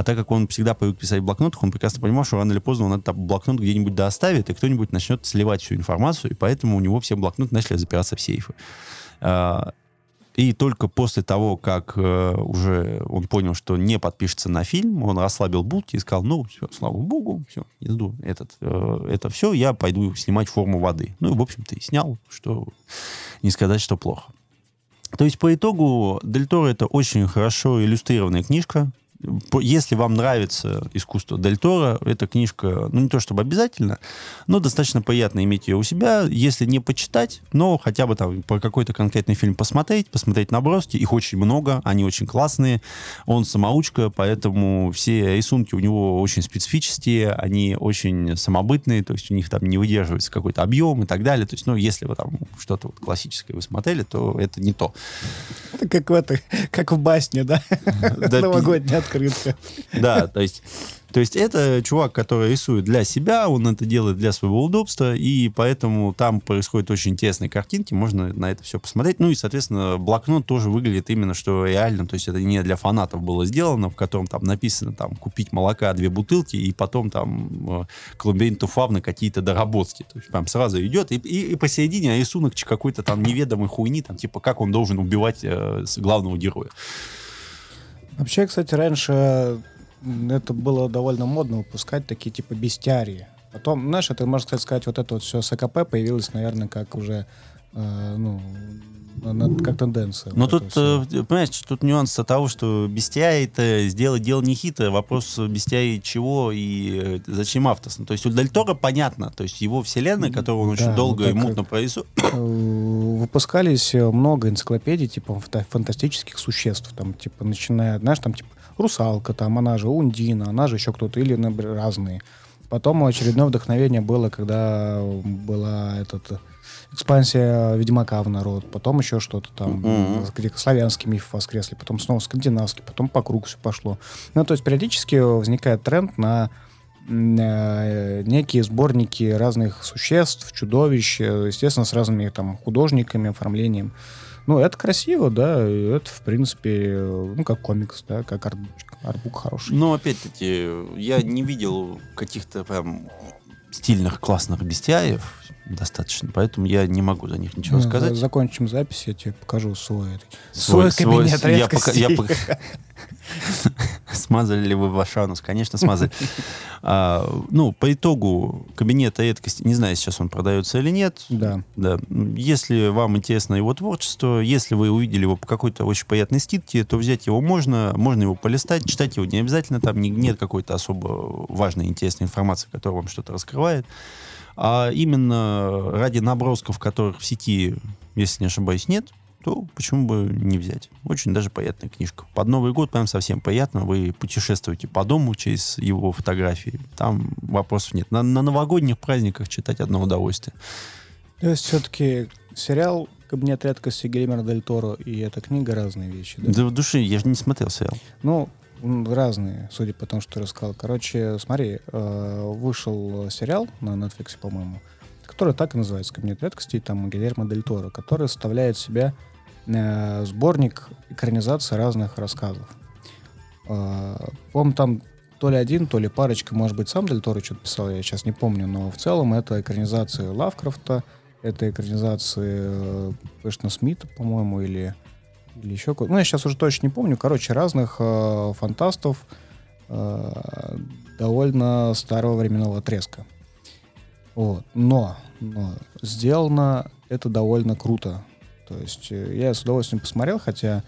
A: А так как он всегда привык писать в блокнотах, он прекрасно понимал, что рано или поздно он этот блокнот где-нибудь дооставит, и кто-нибудь начнет сливать всю информацию, и поэтому у него все блокноты начали запираться в сейфы. А, И только после того, как э, уже он понял, что не подпишется на фильм, он расслабил булки и сказал, ну, все, слава богу, все, иду, этот, э, это все, я пойду снимать форму воды. Ну, и, в общем-то, и снял, что не сказать, что плохо. То есть, по итогу, Дель Торо это очень хорошо иллюстрированная книжка, если вам нравится искусство Дель Торо, эта книжка, ну, не то чтобы обязательно, но достаточно приятно иметь ее у себя, если не почитать, но хотя бы там про какой-то конкретный фильм посмотреть, посмотреть наброски, их очень много, они очень классные, он самоучка, поэтому все рисунки у него очень специфические, они очень самобытные, то есть у них там не выдерживается какой-то объем и так далее, то есть, ну, если вы там что-то вот классическое вы смотрели, то это не то.
B: Это как в этой, как в басне, да? Новогодняя открытка.
A: Да, то есть, то есть это чувак, который рисует для себя, он это делает для своего удобства, и поэтому там происходят очень интересные картинки, можно на это все посмотреть. Ну и, соответственно, блокнот тоже выглядит именно что реально, то есть это не для фанатов было сделано, в котором там написано там купить молока две бутылки, и потом там клубень туфавны какие-то доработки. То есть прям сразу идет, и, и, и посередине рисунок какой-то там неведомой хуйни, там типа как он должен убивать э, главного героя.
B: Вообще, кстати, раньше это было довольно модно выпускать такие типа бестиарии. Потом, знаешь, это, можно сказать, вот это вот все с АКП появилось, наверное, как уже, э, ну, как тенденция.
A: Но вот тут, э, понимаешь, тут нюанс того, что бестиарий это сделать дело не хитрое, вопрос бестиарий чего и э, зачем авторство. То есть у Дель Торо понятно, то есть его вселенная, которую он да, очень долго и мутно прорисовал.
B: Выпускались много энциклопедий, типа фантастических существ, там, типа, начиная, знаешь, там, типа, русалка, там, она же Ундина, она же еще кто-то, или разные. Потом очередное вдохновение было, когда была этот экспансия Ведьмака в народ, потом еще что-то там, mm-hmm. где славянский миф воскресли, потом снова скандинавский, потом по кругу все пошло. Ну, то есть периодически возникает тренд на э, некие сборники разных существ, чудовищ, естественно, с разными там художниками, оформлением. Ну, это красиво, да, это, в принципе, ну, как комикс, да, как артбук, артбук хороший.
A: Но, опять-таки, я не видел каких-то прям стильных, классных бестиаев, достаточно, поэтому я не могу за них ничего ну, сказать.
B: Закончим запись, я тебе покажу свой, свой, свой кабинет свой, я пока, я.
A: Смазали ли вы ваш анус? Конечно, смазали. а, ну, по итогу кабинета редкости, не знаю, сейчас он продается или нет.
B: Да.
A: да. Если вам интересно его творчество, если вы увидели его по какой-то очень приятной ститке, то взять его можно, можно его полистать, читать его не обязательно, там нет какой-то особо важной, интересной информации, которая вам что-то раскрывает а именно ради набросков, которых в сети, если не ошибаюсь, нет, то почему бы не взять? Очень даже приятная книжка. Под Новый год прям совсем приятно. Вы путешествуете по дому через его фотографии. Там вопросов нет. На, на новогодних праздниках читать одно удовольствие.
B: То есть все-таки сериал «Кабинет редкости» Геймера Дель Торо и эта книга разные вещи, да?
A: Да в душе, я же не смотрел сериал.
B: Ну, Разные, судя по тому, что ты рассказал. Короче, смотри, э, вышел сериал на Netflix, по-моему, который так и называется «Кабинет редкостей», там Гильермо Дель Торо, который составляет себя э, сборник экранизации разных рассказов. Э, по-моему, там то ли один, то ли парочка, может быть, сам Дель Торо что-то писал, я сейчас не помню, но в целом это экранизации Лавкрафта, это экранизации Пэшна Смита, по-моему, или или еще какой Ну, я сейчас уже точно не помню. Короче, разных э, фантастов э, довольно старого временного отрезка. Вот. Но, но сделано это довольно круто. То есть э, я с удовольствием посмотрел, хотя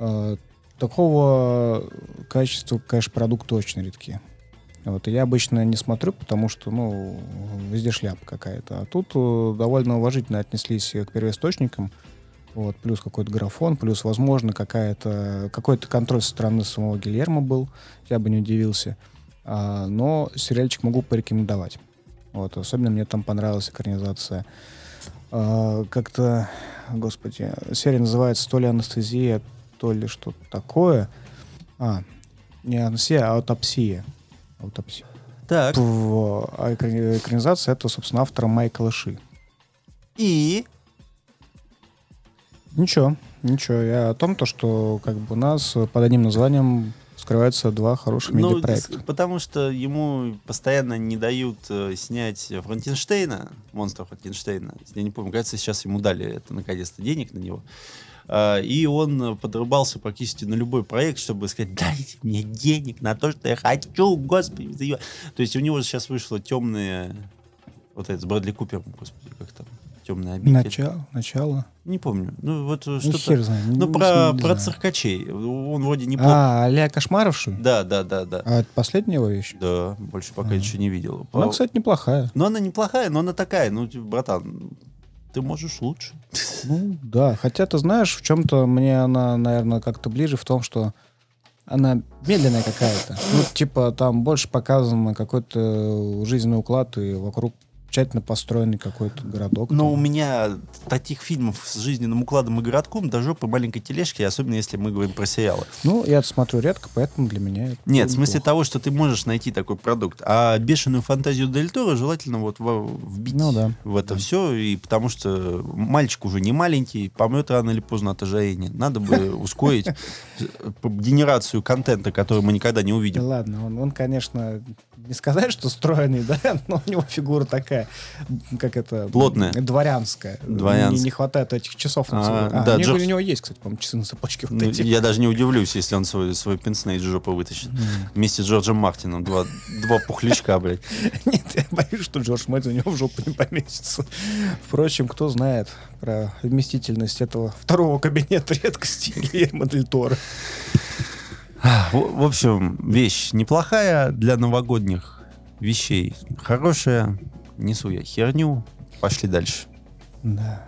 B: э, такого качества, конечно, продукты очень редкие. Вот, я обычно не смотрю, потому что, ну, везде шляпа какая-то. А тут э, довольно уважительно отнеслись к первоисточникам. Вот, плюс какой-то графон, плюс, возможно, какая-то, какой-то контроль со стороны самого Гильермо был, я бы не удивился. А, но сериальчик могу порекомендовать. Вот, особенно мне там понравилась экранизация. А, как-то, господи, серия называется то ли анестезия, то ли что-то такое. А, не анестезия, а аутопсия. Аутопсия.
A: Так.
B: А экранизация это, собственно, автора Майкла Ши.
A: И
B: Ничего, ничего. Я о том, то, что как бы у нас под одним названием скрываются два хороших ну, медиапроекта.
A: Потому что ему постоянно не дают э, снять Франкенштейна, монстра Франкенштейна. Я не помню, кажется, сейчас ему дали это наконец-то денег на него. А, и он подрубался практически на любой проект, чтобы сказать, дайте мне денег на то, что я хочу, господи. заеб-». То есть у него сейчас вышло темные... Вот это с Брэдли Купером, господи, как там? Темная обитель.
B: Начало, начало.
A: Не помню. Ну, вот
B: Ну,
A: что-то... Ну, про,
B: не
A: про циркачей. Он вроде не...
B: А, а-ля Кошмаровшу?
A: Да, да, да, да.
B: А это последняя его вещь?
A: Да, больше пока
B: А.
A: еще не видел.
B: Она,
A: По-
B: кстати, неплохая.
A: Но она неплохая, но она такая. Ну, типа, братан, ты можешь лучше.
B: Ну, да. Хотя, ты знаешь, в чем-то мне она, наверное, как-то ближе в том, что она медленная какая-то. Ну, типа, там больше показан какой-то жизненный уклад и вокруг тщательно построенный какой-то городок.
A: Но у
B: там.
A: меня таких фильмов с жизненным укладом и городком до жопы маленькой тележки, особенно если мы говорим про сериалы.
B: Ну, я это смотрю редко, поэтому для меня это
A: Нет, в смысле
B: неплохо.
A: того, что ты можешь найти такой продукт. А бешеную фантазию Дель Торо желательно вот во- вбить
B: Ну да.
A: в это все, и потому что мальчик уже не маленький, помрет рано или поздно от ожирения. Надо бы ускорить э, генерацию контента, который мы никогда не
B: Да
A: увидим.
B: ладно, он, он, конечно, не сказать, что стройный, да, но у него фигура такая, как это...
A: Плотная.
B: Дворянская.
A: Дворянская.
B: Не, не хватает этих часов на
A: А.
B: А,
A: да,
B: у, него,
A: Джордж-
B: у него есть, кстати, по-моему, часы на цепочке вот
A: Ну,
B: эти.
A: я даже не удивлюсь, если он свой, свой пенсней из жопы вытащит. Вместе с Джорджем Мартином. Два, два пухлячка, блядь.
B: Нет, я боюсь, что Джордж Мэдди у него в жопу не поместится. Впрочем, кто знает про вместительность этого второго кабинета редкости Гильермо Дель Торо.
A: В, в общем, вещь неплохая для новогодних вещей. Хорошая. Несу я херню. Пошли дальше.
B: Да.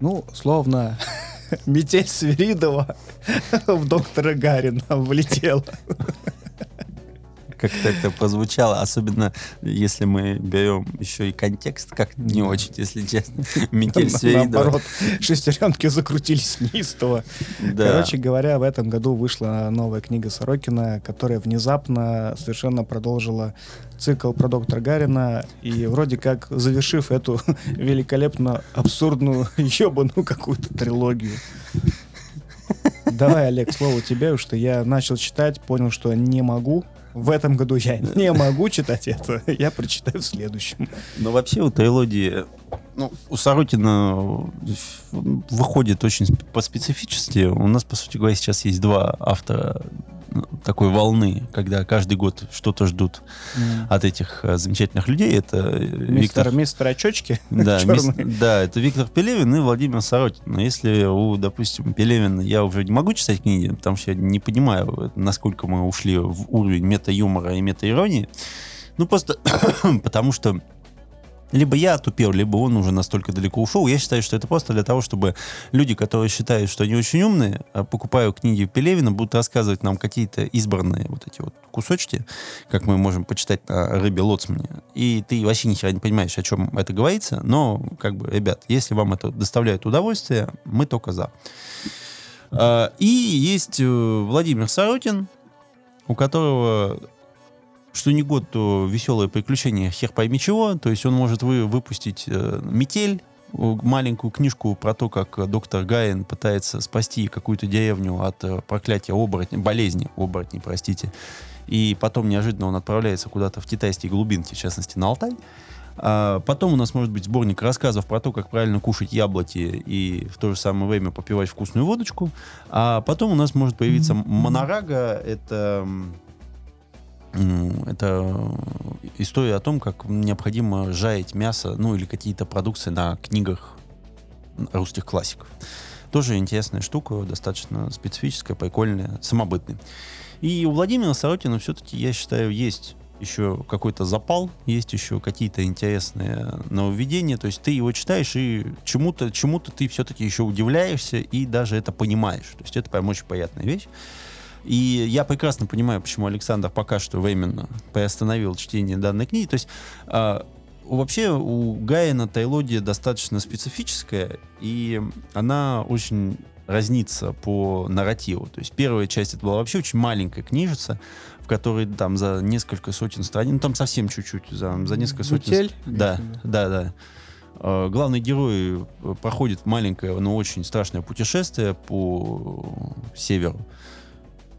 B: Ну, словно метель Свиридова в доктора Гарина влетела.
A: Как-то это прозвучало, особенно если мы берем еще и контекст, как не очень, если честно. Метель Свиридова.
B: Наоборот, шестеренки закрутились неистово.
A: Да.
B: Короче говоря, в этом году вышла новая книга Сорокина, которая внезапно совершенно продолжила цикл про доктора Гарина и вроде как завершив эту великолепно абсурдную ебаную какую-то трилогию. Давай, Олег, слово тебе, что я начал читать, понял, что не могу. В этом году я не могу читать это. Я прочитаю в следующем.
A: Но вообще у трилогии, ну, у Сорокина выходит очень по специфически. У нас, по сути говоря, сейчас есть два автора такой волны, когда каждый год что-то ждут от этих э, замечательных людей. Это э,
B: Мистер,
A: Виктор...
B: мистер Очочки.
A: Да, мис- да, это Виктор Пелевин и Владимир Сорокин. Но если у, допустим, Пелевина я уже не могу читать книги, потому что я не понимаю, насколько мы ушли в уровень мета-юмора и мета-иронии, ну просто потому что либо я отупел, либо он уже настолько далеко ушел. Я считаю, что это просто для того, чтобы люди, которые считают, что они очень умные, а покупая книги Пелевина, будут рассказывать нам какие-то избранные вот эти вот кусочки, как мы можем почитать на «Рыбе Лоцмане». И ты вообще ни хера не понимаешь, о чем это говорится, но, как бы, ребят, если вам это доставляет удовольствие, мы только за. А, И есть э, Владимир Сорокин, у которого что не год, то веселое приключение хер пойми чего. То есть он может вы, выпустить э, «Метель», э, маленькую книжку про то, как доктор Гайен пытается спасти какую-то деревню от э, проклятия оборотней, болезни оборотней, простите. И потом неожиданно он отправляется куда-то в китайские глубинки, в частности, на Алтай. А потом у нас может быть сборник рассказов про то, как правильно кушать яблоки и в то же самое время попивать вкусную водочку. А потом у нас может появиться монорага. Это это история о том, как необходимо жарить мясо, ну или какие-то продукции на книгах русских классиков. Тоже интересная штука, достаточно специфическая, прикольная, самобытная. И у Владимира Сорокина все-таки, я считаю, есть еще какой-то запал, есть еще какие-то интересные нововведения. То есть ты его читаешь и чему-то чему ты все-таки еще удивляешься и даже это понимаешь. То есть это прям очень приятная вещь. И я прекрасно понимаю, почему Александр пока что временно приостановил чтение данной книги. То есть а, вообще у Гаина трилогия достаточно специфическая, и она очень разнится по нарративу. То есть первая часть это была вообще очень маленькая книжица, в которой там за несколько сотен страниц, ну там совсем чуть-чуть, за, за несколько сотен...
B: Метель?
A: Да, да, да. Э, Главный герой проходит маленькое, но очень страшное путешествие по северу.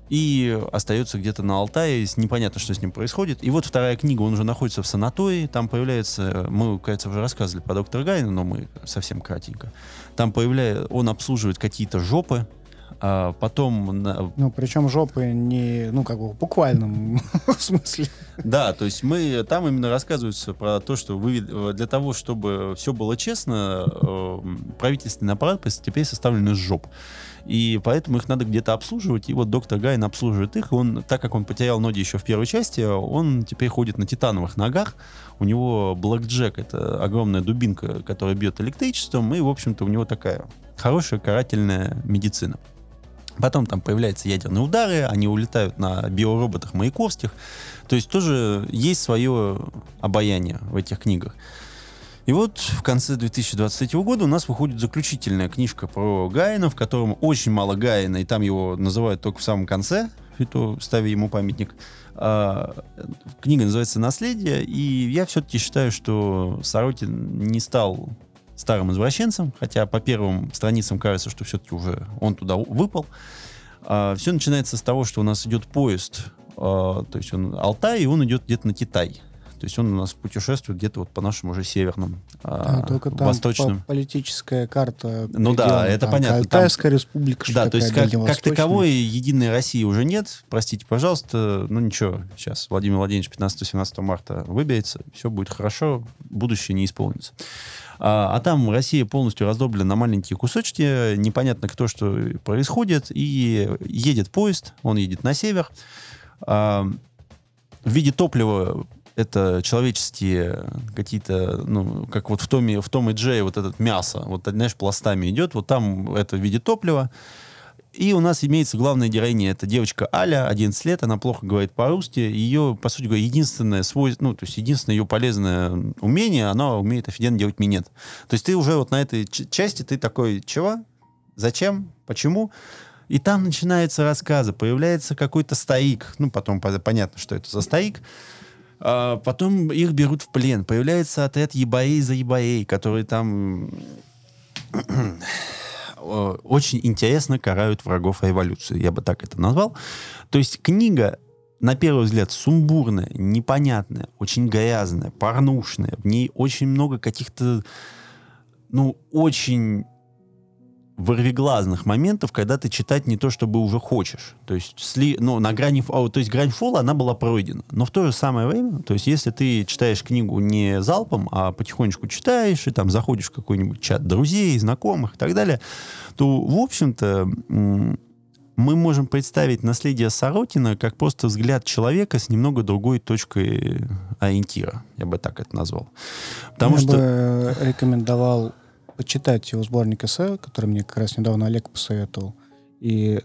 A: И остается где-то на Алтае, непонятно, что с ним происходит. И вот вторая книга, он уже находится в санатории, там появляется, мы, кажется, уже рассказывали про доктора Гайна, но мы совсем кратенько. Там появляется, он обслуживает какие-то жопы, а потом...
B: Ну, причем жопы не, ну, как бы в буквальном смысле.
A: Да, то есть мы, там именно рассказывается про то, что вы, для того, чтобы все было честно, э, правительственный аппарат теперь составлен из жоп и поэтому их надо где-то обслуживать, и вот доктор Гайн обслуживает их, он, так как он потерял ноги еще в первой части, он теперь ходит на титановых ногах, у него Блэк Джек, это огромная дубинка, которая бьет электричеством, и, в общем-то, у него такая хорошая карательная медицина. Потом там появляются ядерные удары, они улетают на биороботах Маяковских. То есть тоже есть свое обаяние в этих книгах. И вот в конце 2023 года у нас выходит заключительная книжка про Гайна, в котором очень мало Гайна, и там его называют только в самом конце, и то ставя ему памятник. А, книга называется «Наследие», и я все-таки считаю, что Сорокин не стал старым извращенцем, хотя по первым страницам кажется, что все-таки уже он туда выпал. А, все начинается с того, что у нас идет поезд, а, то есть он Алтай, и он идет где-то на Китай. То есть он у нас путешествует где-то вот по нашему уже северным,
B: а, да, только там
A: восточным.
B: политическая карта.
A: Ну да, это
B: там
A: понятно.
B: Алтайская там, республика.
A: Да, то есть как, как таковой единой России уже нет. Простите, пожалуйста. Ну ничего, сейчас Владимир Владимирович 15-17 марта выберется, все будет хорошо, будущее не исполнится. А, а там Россия полностью раздроблена на маленькие кусочки, непонятно кто что происходит, и едет поезд, он едет на север. А, в виде топлива это человеческие какие-то, ну, как вот в Томе, в Том и Джей вот этот мясо, вот, знаешь, пластами идет, вот там это в виде топлива. И у нас имеется главная героиня, это девочка Аля, 11 лет, она плохо говорит по-русски. Ее, по сути говоря, единственное свойство, ну, то есть единственное ее полезное умение, она умеет офигенно делать минет. То есть ты уже вот на этой части, ты такой, чего? Зачем? Почему? И там начинаются рассказы, появляется какой-то стоик, ну, потом понятно, что это за стоик, а потом их берут в плен. Появляется отряд Ебаей за Ебаей, которые там очень интересно карают врагов революции. Я бы так это назвал. То есть книга на первый взгляд, сумбурная, непонятная, очень грязная, порнушная. В ней очень много каких-то, ну, очень вырвиглазных моментов, когда ты читать не то, чтобы уже хочешь. То есть, сли, ну, на грани, то есть грань фола, она была пройдена. Но в то же самое время, то есть если ты читаешь книгу не залпом, а потихонечку читаешь, и там заходишь в какой-нибудь чат друзей, знакомых и так далее, то, в общем-то, мы можем представить наследие Сорокина как просто взгляд человека с немного другой точкой ориентира. Я бы так это назвал.
B: Потому Я что... бы рекомендовал почитать его сборник эссе, который мне как раз недавно Олег посоветовал. И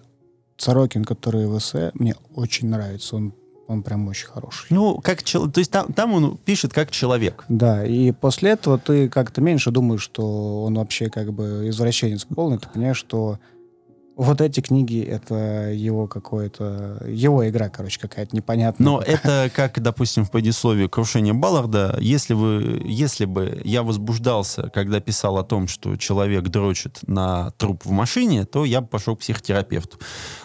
B: Сорокин, который в эссе, мне очень нравится. Он он прям очень хороший.
A: Ну, как человек, то есть там, там он пишет как человек.
B: Да, и после этого ты как-то меньше думаешь, что он вообще как бы извращенец полный, ты понимаешь, что вот эти книги — это его какое-то... Его игра, короче, какая-то непонятная.
A: Но это как, допустим, в предисловии «Крушение Балларда». Если, вы, если бы я возбуждался, когда писал о том, что человек дрочит на труп в машине, то я бы пошел к психотерапевту.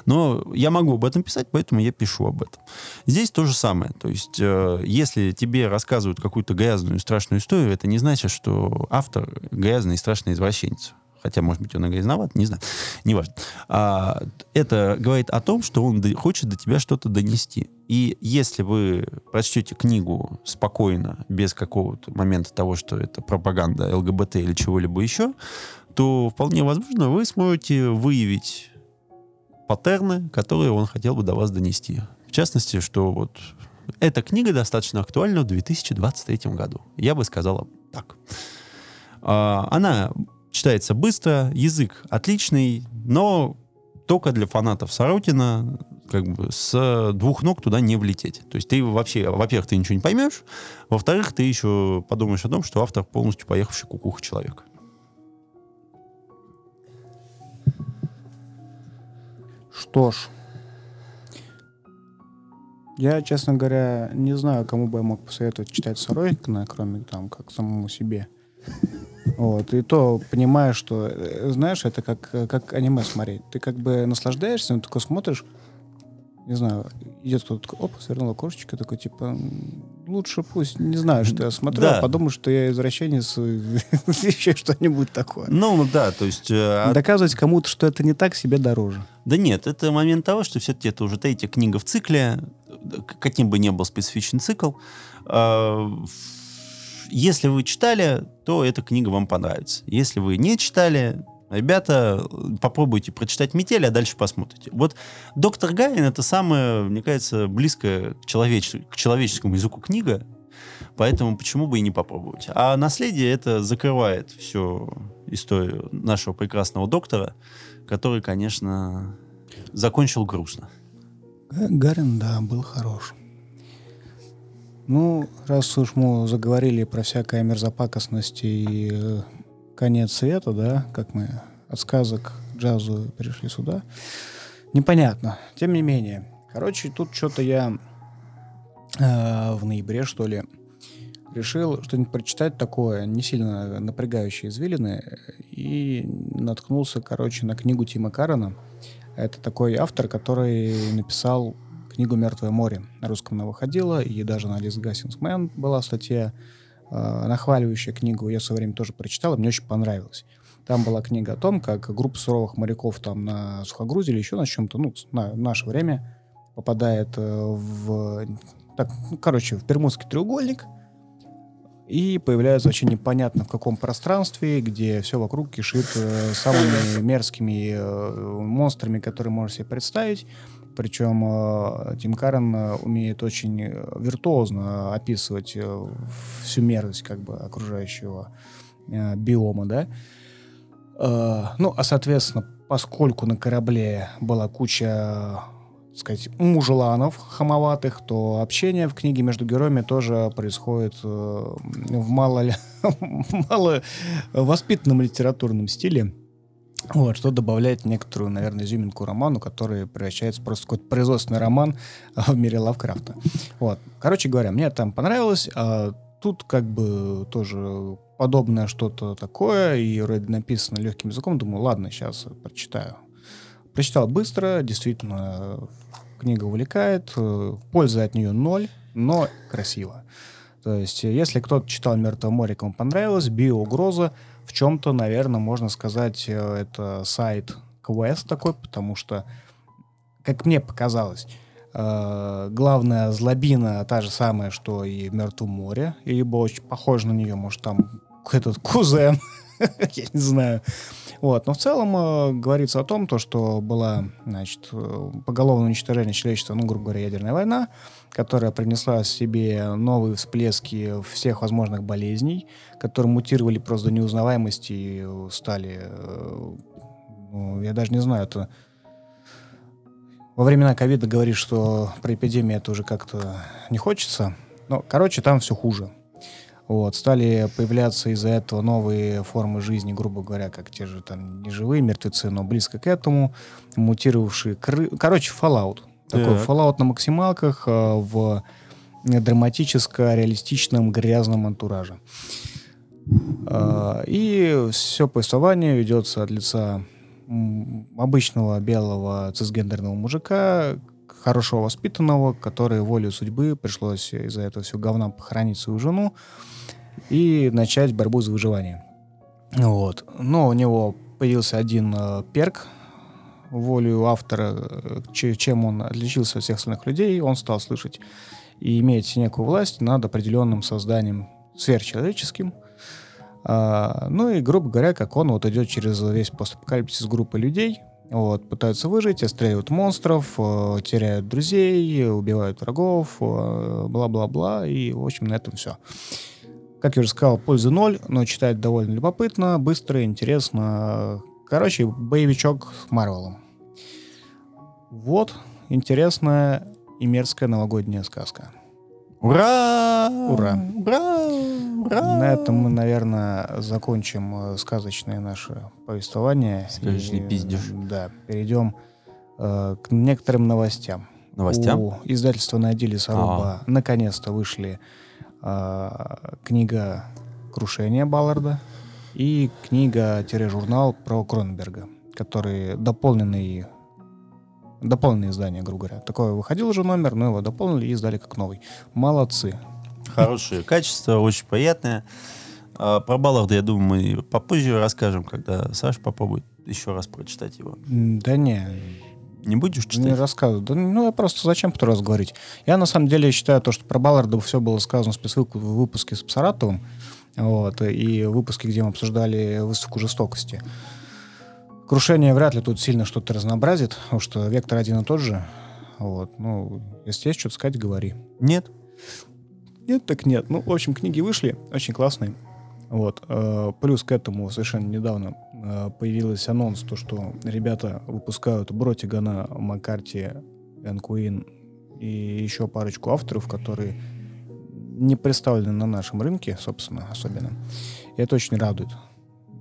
A: Но я могу об этом писать, поэтому я пишу об этом. Здесь то же самое. То есть, э, если тебе рассказывают какую-то грязную, страшную историю, это не значит, что автор грязный и страшный извращенец хотя, может быть, он и грязноват, не знаю, неважно. А, это говорит о том, что он хочет до тебя что-то донести. И если вы прочтете книгу спокойно, без какого-то момента того, что это пропаганда ЛГБТ или чего-либо еще, то вполне возможно вы сможете выявить паттерны, которые он хотел бы до вас донести. В частности, что вот эта книга достаточно актуальна в 2023 году. Я бы сказала так. А, она читается быстро, язык отличный, но только для фанатов Сорокина как бы с двух ног туда не влететь. То есть ты вообще, во-первых, ты ничего не поймешь, во-вторых, ты еще подумаешь о том, что автор полностью поехавший кукуха человек.
B: Что ж, я, честно говоря, не знаю, кому бы я мог посоветовать читать Сорокина, кроме там, как самому себе. Вот, и то понимаешь, что, э, знаешь, это как, как аниме смотреть. Ты как бы наслаждаешься, но только смотришь, не знаю, идет кто-то, такой, оп, свернула кошечка, такой, типа, «М, лучше пусть не знаю, что я смотрю,
A: Да.
B: а подумаю, что я извращенец, еще что-нибудь такое.
A: Ну, да, то есть... э, а-
B: Доказывать кому-то, что это не так, себе дороже.
A: Да нет, это момент того, что все-таки это уже третья книга в цикле, э, каким бы ни был специфичный цикл. А, в- Если вы читали, то эта книга вам понравится. Если вы не читали, ребята, попробуйте прочитать «Метель», а дальше посмотрите. Вот «Доктор Гайен» — это самая, мне кажется, близкая к, человеч- к человеческому языку книга, поэтому почему бы и не попробовать. А «Наследие» — это закрывает всю историю нашего прекрасного доктора, который, конечно, закончил грустно.
B: Га- Гарин, да, был хорош. Ну, раз уж мы заговорили про всякое мерзопакостность и э, конец света, да, как мы от сказок джазу перешли сюда, непонятно. Тем не менее, короче, тут что-то я э, в ноябре, что ли, решил что-нибудь прочитать такое, не сильно напрягающее извилины, и наткнулся, короче, на книгу Тима Карена. Это такой автор, который написал книгу «Мертвое море». На русском она выходила, и даже на Лиз Гассингсмен была статья, э, нахваливающая книгу. Я в свое время тоже прочитал, и мне очень понравилось. Там была книга о том, как группа суровых моряков там на сухогрузе или еще на чем-то, ну, на наше время попадает э, в... Так, ну, короче, в Бермудский треугольник, и появляется очень непонятно в каком пространстве, где все вокруг кишит э, самыми мерзкими э, монстрами, которые можно себе представить. Причем э, Тим Карен э, умеет очень э, виртуозно описывать всю мерзость как бы окружающего биома, да. Ну, а соответственно, поскольку на корабле была куча так сказать, мужеланов хамоватых, то общение в книге между героями тоже происходит в мало, мало воспитанном литературном стиле. Вот, что добавляет некоторую, наверное, изюминку роману, который превращается просто в какой-то производственный роман а, в мире Лавкрафта. Вот. Короче говоря, мне там понравилось. а тут как бы тоже подобное что-то такое, и вроде написано легким языком. Думаю, ладно, сейчас прочитаю. Прочитал быстро, действительно, книга увлекает, э, пользы от нее ноль, но красиво. То есть, если кто-то читал «Мертвое море», кому понравилось, «Биоугроза», в чем-то, наверное, можно сказать, э, это сайт квест такой, потому что, как мне показалось, э, главная злобина та же самая, что и в «Мертвом море», либо очень похоже на нее, может, там этот кузен, я не знаю. Вот. Но в целом э, говорится о том, то, что была значит, э, поголовное уничтожение человечества, ну, грубо говоря, ядерная война, которая принесла себе новые всплески всех возможных болезней, которые мутировали просто до неузнаваемости и э, стали... э, ну, я даже не знаю, это... Во времена ковида говоришь, что про эпидемию это уже как-то не хочется. Но, короче, там все хуже. Вот, стали появляться из-за этого новые формы жизни, грубо говоря, как те же там неживые мертвецы, но близко к этому, мутировавшие кры... Короче, Fallout. Такой
A: Так.
B: Fallout на максималках э, в драматическо-реалистичном грязном антураже. Э, И все повествование ведется от лица обычного белого цисгендерного мужика, хорошо воспитанного, который волей судьбы пришлось из-за этого все говна похоронить свою жену и начать борьбу за выживание. Вот. Но у него появился один э, перк, волею автора, э, че- чем он отличился от всех остальных людей, он стал слышать и иметь некую власть над определенным созданием сверхчеловеческим. А, ну и, грубо говоря, как он вот идет через весь постапокалипсис группы людей, вот, пытаются выжить, отстреливают монстров, э, теряют друзей, убивают врагов, э, бла-бла-бла, и, в общем, на этом все. Как я уже сказал, пользы ноль, но читать довольно любопытно, быстро, интересно. Короче, боевичок с Марвелом. Вот интересная и мерзкая новогодняя сказка.
A: Ура!
B: Ура!
A: Ура! Ура!
B: На этом мы, наверное, закончим э, сказочное наше повествование.
A: Сказочный
B: И,
A: пиздеж.
B: Да, перейдем э, к некоторым новостям.
A: Новостям?
B: У издательства «Найди лесоруба» наконец-то вышли книга «Крушение» Балларда и книга-журнал про Кроненберга, который дополненный Дополненное издание, грубо говоря. Такое выходил уже номер, но его дополнили и издали как новый. Молодцы.
A: Хорошее качество, очень приятное. А, про Балларда, я думаю, мы попозже расскажем, когда Саша попробует еще раз прочитать его.
B: Да не,
A: Не будешь читать?
B: не рассказываю. Да, ну, я просто зачем второй раз говорить? Я на самом деле считаю то, что про Балларда все было сказано в выпуске с Псаратовым. Вот, и в выпуске, где мы обсуждали выставку жестокости. Крушение вряд ли тут сильно что-то разнообразит, потому что вектор один и тот же. Вот, ну, если есть что-то сказать, говори.
A: Нет.
B: Нет, так нет. Ну, в общем, книги вышли, очень классные. Вот. э, Плюс к этому совершенно недавно появился анонс, то, что ребята выпускают Бротигана, Маккарти, Энн Куин и еще парочку авторов, которые не представлены на нашем рынке, собственно, особенно. И это очень радует.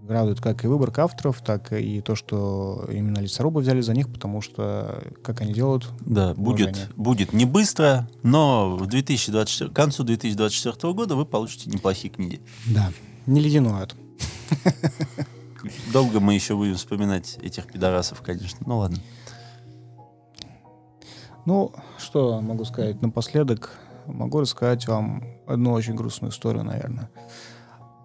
B: Радует как и выборка авторов, так и то, что именно лесорубы взяли за них, потому что, как они делают,
A: Да, будет, будет не быстро, но в 2024, к концу 2024 года вы получите неплохие книги.
B: да, не леденуют.
A: Долго мы еще будем вспоминать этих пидорасов, конечно. Ну ладно.
B: Ну, что могу сказать напоследок? Могу рассказать вам одну очень грустную историю, наверное.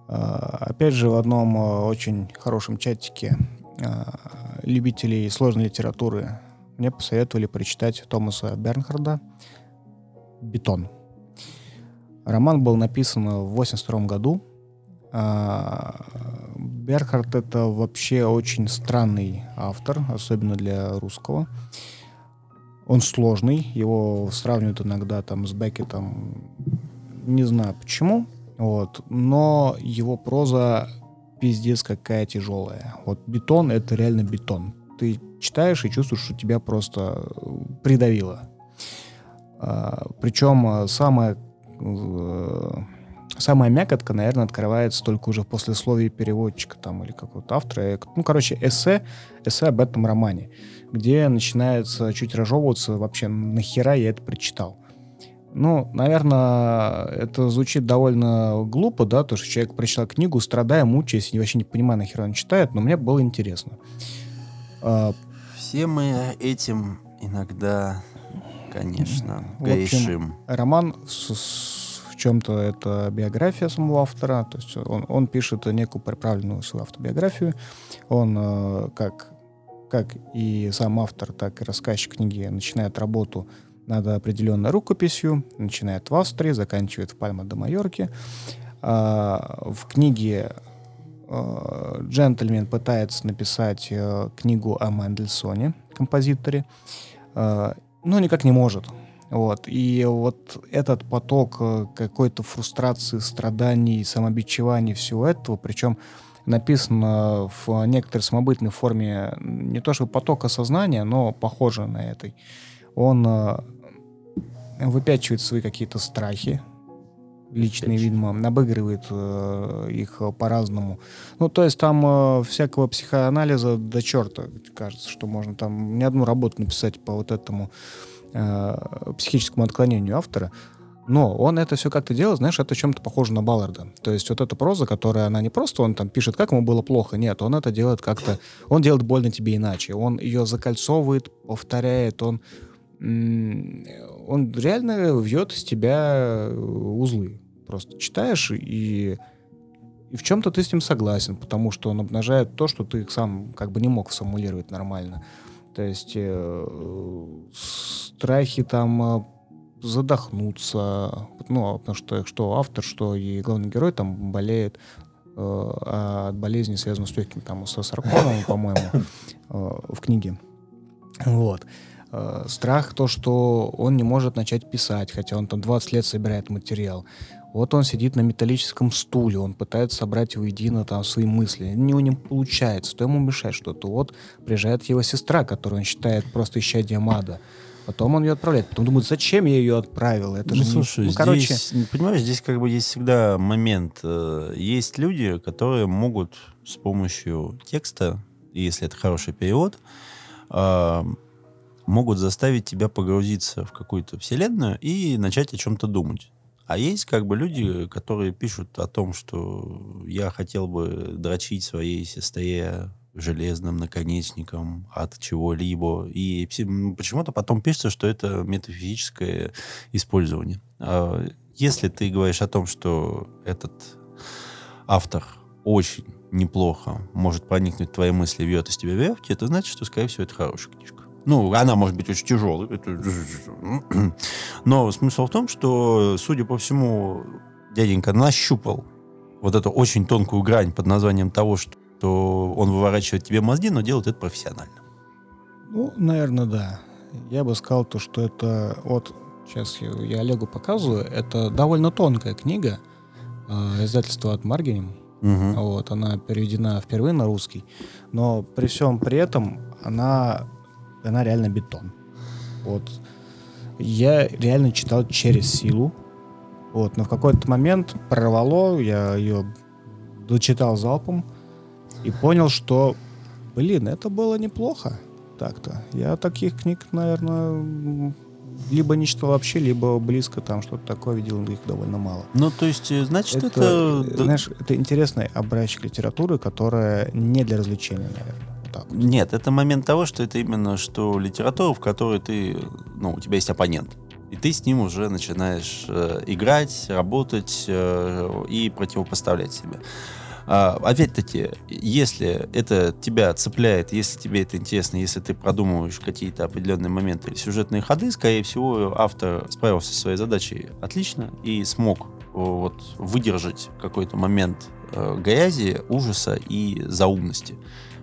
B: А, Опять же, в одном а, очень хорошем чатике а, любителей сложной литературы мне посоветовали прочитать Томаса Бернхарда «Бетон». Роман был написан в 82 году. Бернхард — это вообще очень странный автор, особенно для русского. Он сложный, его сравнивают иногда там с Беккетом, не знаю почему, вот, но его проза пиздец какая тяжелая. Вот бетон — это реально бетон. Ты читаешь и чувствуешь, что тебя просто э, придавило. А, причем а, самое, э, самая мякотка, наверное, открывается только уже после послесловии переводчика там или какого-то автора. Ну, короче, эссе, эссе об этом романе где начинается чуть разжевываться вообще, нахера я это прочитал. Ну, наверное, это звучит довольно глупо, да, то, что человек прочитал книгу, страдая, мучаясь, и вообще не понимая, нахера он читает, но мне было интересно. А,
A: Все мы этим иногда, конечно, грешим.
B: роман с- чем-то это биография самого автора, то есть он, он пишет некую приправленную свою автобиографию. Он, э, как, как и сам автор, так и рассказчик книги, начинает работу над определенной рукописью, начинает в Австрии, заканчивает в Пальма де Майорке. А, в книге э, джентльмен пытается написать э, книгу о Мендельсоне, композиторе, э, но никак не может. Вот. И вот этот поток э, какой-то фрустрации, страданий, самобичеваний, всего этого, причем написано в некоторой самобытной форме не то чтобы потока сознания, но похоже на этой. Он э, выпячивает свои какие-то страхи, личные, видимо, обыгрывает э, их по-разному. Ну, то есть там э, всякого психоанализа до черта, кажется, что можно там не одну работу написать по вот этому э, психическому отклонению автора. Но он это все как-то делает, знаешь, это чем-то похоже на Балларда. То есть вот эта проза, которая, она не просто, он там пишет, как ему было плохо, нет, он это делает как-то, он делает больно тебе иначе, он ее закольцовывает, повторяет, он, он реально вьет из тебя узлы. Просто читаешь и, и в чем-то ты с ним согласен, потому что он обнажает то, что ты сам как бы не мог сформулировать нормально. То есть э, страхи там э, задохнуться, ну, потому что что автор, что и главный герой там болеет э, от болезни, связанной с легким, там, со саркомом, по-моему, э, в книге. Вот. Э, Страх то, что он не может начать писать, хотя он там 20 лет собирает материал. Вот он сидит на металлическом стуле, он пытается собрать воедино там свои мысли. У него не получается, то ему мешает что-то. Вот приезжает его сестра, которую он считает просто исчадием ада. Потом он ее отправляет. Потом думает, зачем я ее отправил? Это
A: Ну,
B: же не-
A: слушай,
B: ну,
A: здесь,
B: короче,
A: понимаешь, здесь как бы есть всегда момент. э, Есть люди, которые могут с помощью текста, если это хороший перевод, а, могут заставить тебя погрузиться в какую-то вселенную и начать о чем-то думать. А есть как бы люди, которые пишут о том, что я хотел бы дрочить своей сестре железным наконечником от чего-либо. И почему-то потом пишется, что это метафизическое использование. А если ты говоришь о том, что этот автор очень неплохо может проникнуть в твои мысли, вьет из тебя веревки, это значит, что, скорее всего, это хорошая книжка. Ну, она может быть очень тяжелой. Но смысл в том, что, судя по всему, дяденька нащупал вот эту очень тонкую грань под названием того, что он выворачивает тебе мозги, но делает это профессионально.
B: Ну, наверное, да. Я бы сказал то, что это вот сейчас я, Олегу показываю, это довольно тонкая книга э, издательства от Маргинем. Угу. Вот, она переведена впервые на русский, но при всем при этом она, она реально бетон. Вот. Я реально читал через силу, вот, но в какой-то момент прорвало, я ее дочитал залпом и понял, что, блин, это было неплохо так-то. Я таких книг, наверное, либо не читал вообще, либо близко там что-то такое видел, их довольно мало.
A: Ну, то есть, э, значит, это...
B: это... Знаешь, это интересный образчик литературы, которая не для развлечения, наверное.
A: Вот. Нет, это момент того, что это именно что литература, в которой ты, ну, у тебя есть оппонент. И ты с ним уже начинаешь э, играть, работать э, и противопоставлять себя. А, опять-таки, если это тебя цепляет, если тебе это интересно, если ты продумываешь какие-то определенные моменты, сюжетные ходы, скорее всего, автор справился со своей задачей отлично и смог вот, выдержать какой-то момент э, грязи, ужаса и заумности.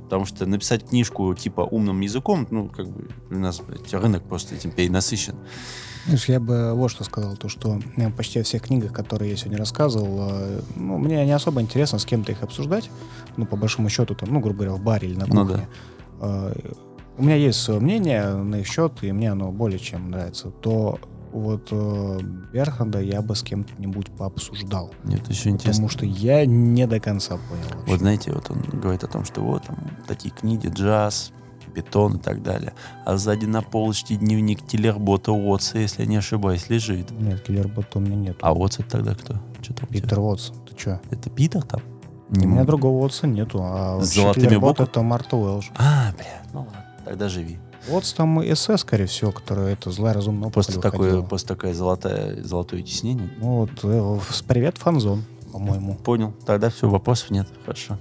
A: Потому что написать книжку типа умным языком, ну, как бы у нас блядь, рынок просто этим перенасыщен.
B: Знаешь, я бы вот что сказал, то что э, почти во всех книгах, которые я сегодня рассказывал, э, ну, мне не особо интересно с кем-то их обсуждать, ну, по большому счету, там, ну, грубо говоря, в баре или на кухне. Ну, да. Э, у меня есть свое мнение на их счет, и мне оно более чем нравится. То вот э, Берханда я бы с кем-нибудь пообсуждал.
A: Нет, еще интересно.
B: Потому что я не до конца понял.
A: Вообще. Вот знаете, вот он говорит о том, что вот там такие книги, джаз, бетон и так далее. А сзади на полочке дневник Тиллербота Уотса, если я не ошибаюсь, лежит.
B: Нет, Тиллербота у меня нет.
A: А Уотс это тогда кто?
B: Что там Питер Уотс. Ты что?
A: Это Питер там?
B: Не у меня другого Уотса нету. А
A: С золотыми буквами?
B: это Марта Уэлш.
A: А, бля, ну ладно, тогда живи.
B: Уотс там СС, скорее всего, которая это злая разумная
A: Просто такое, просто такое золотое, золотое тиснение.
B: Ну вот, э, привет, фанзон, по-моему.
A: Понял. Тогда все, вопросов нет. Хорошо.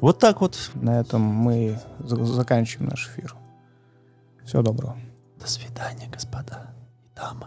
A: Вот так вот.
B: На этом мы заканчиваем наш эфир. Всего доброго.
A: До свидания, господа и дамы.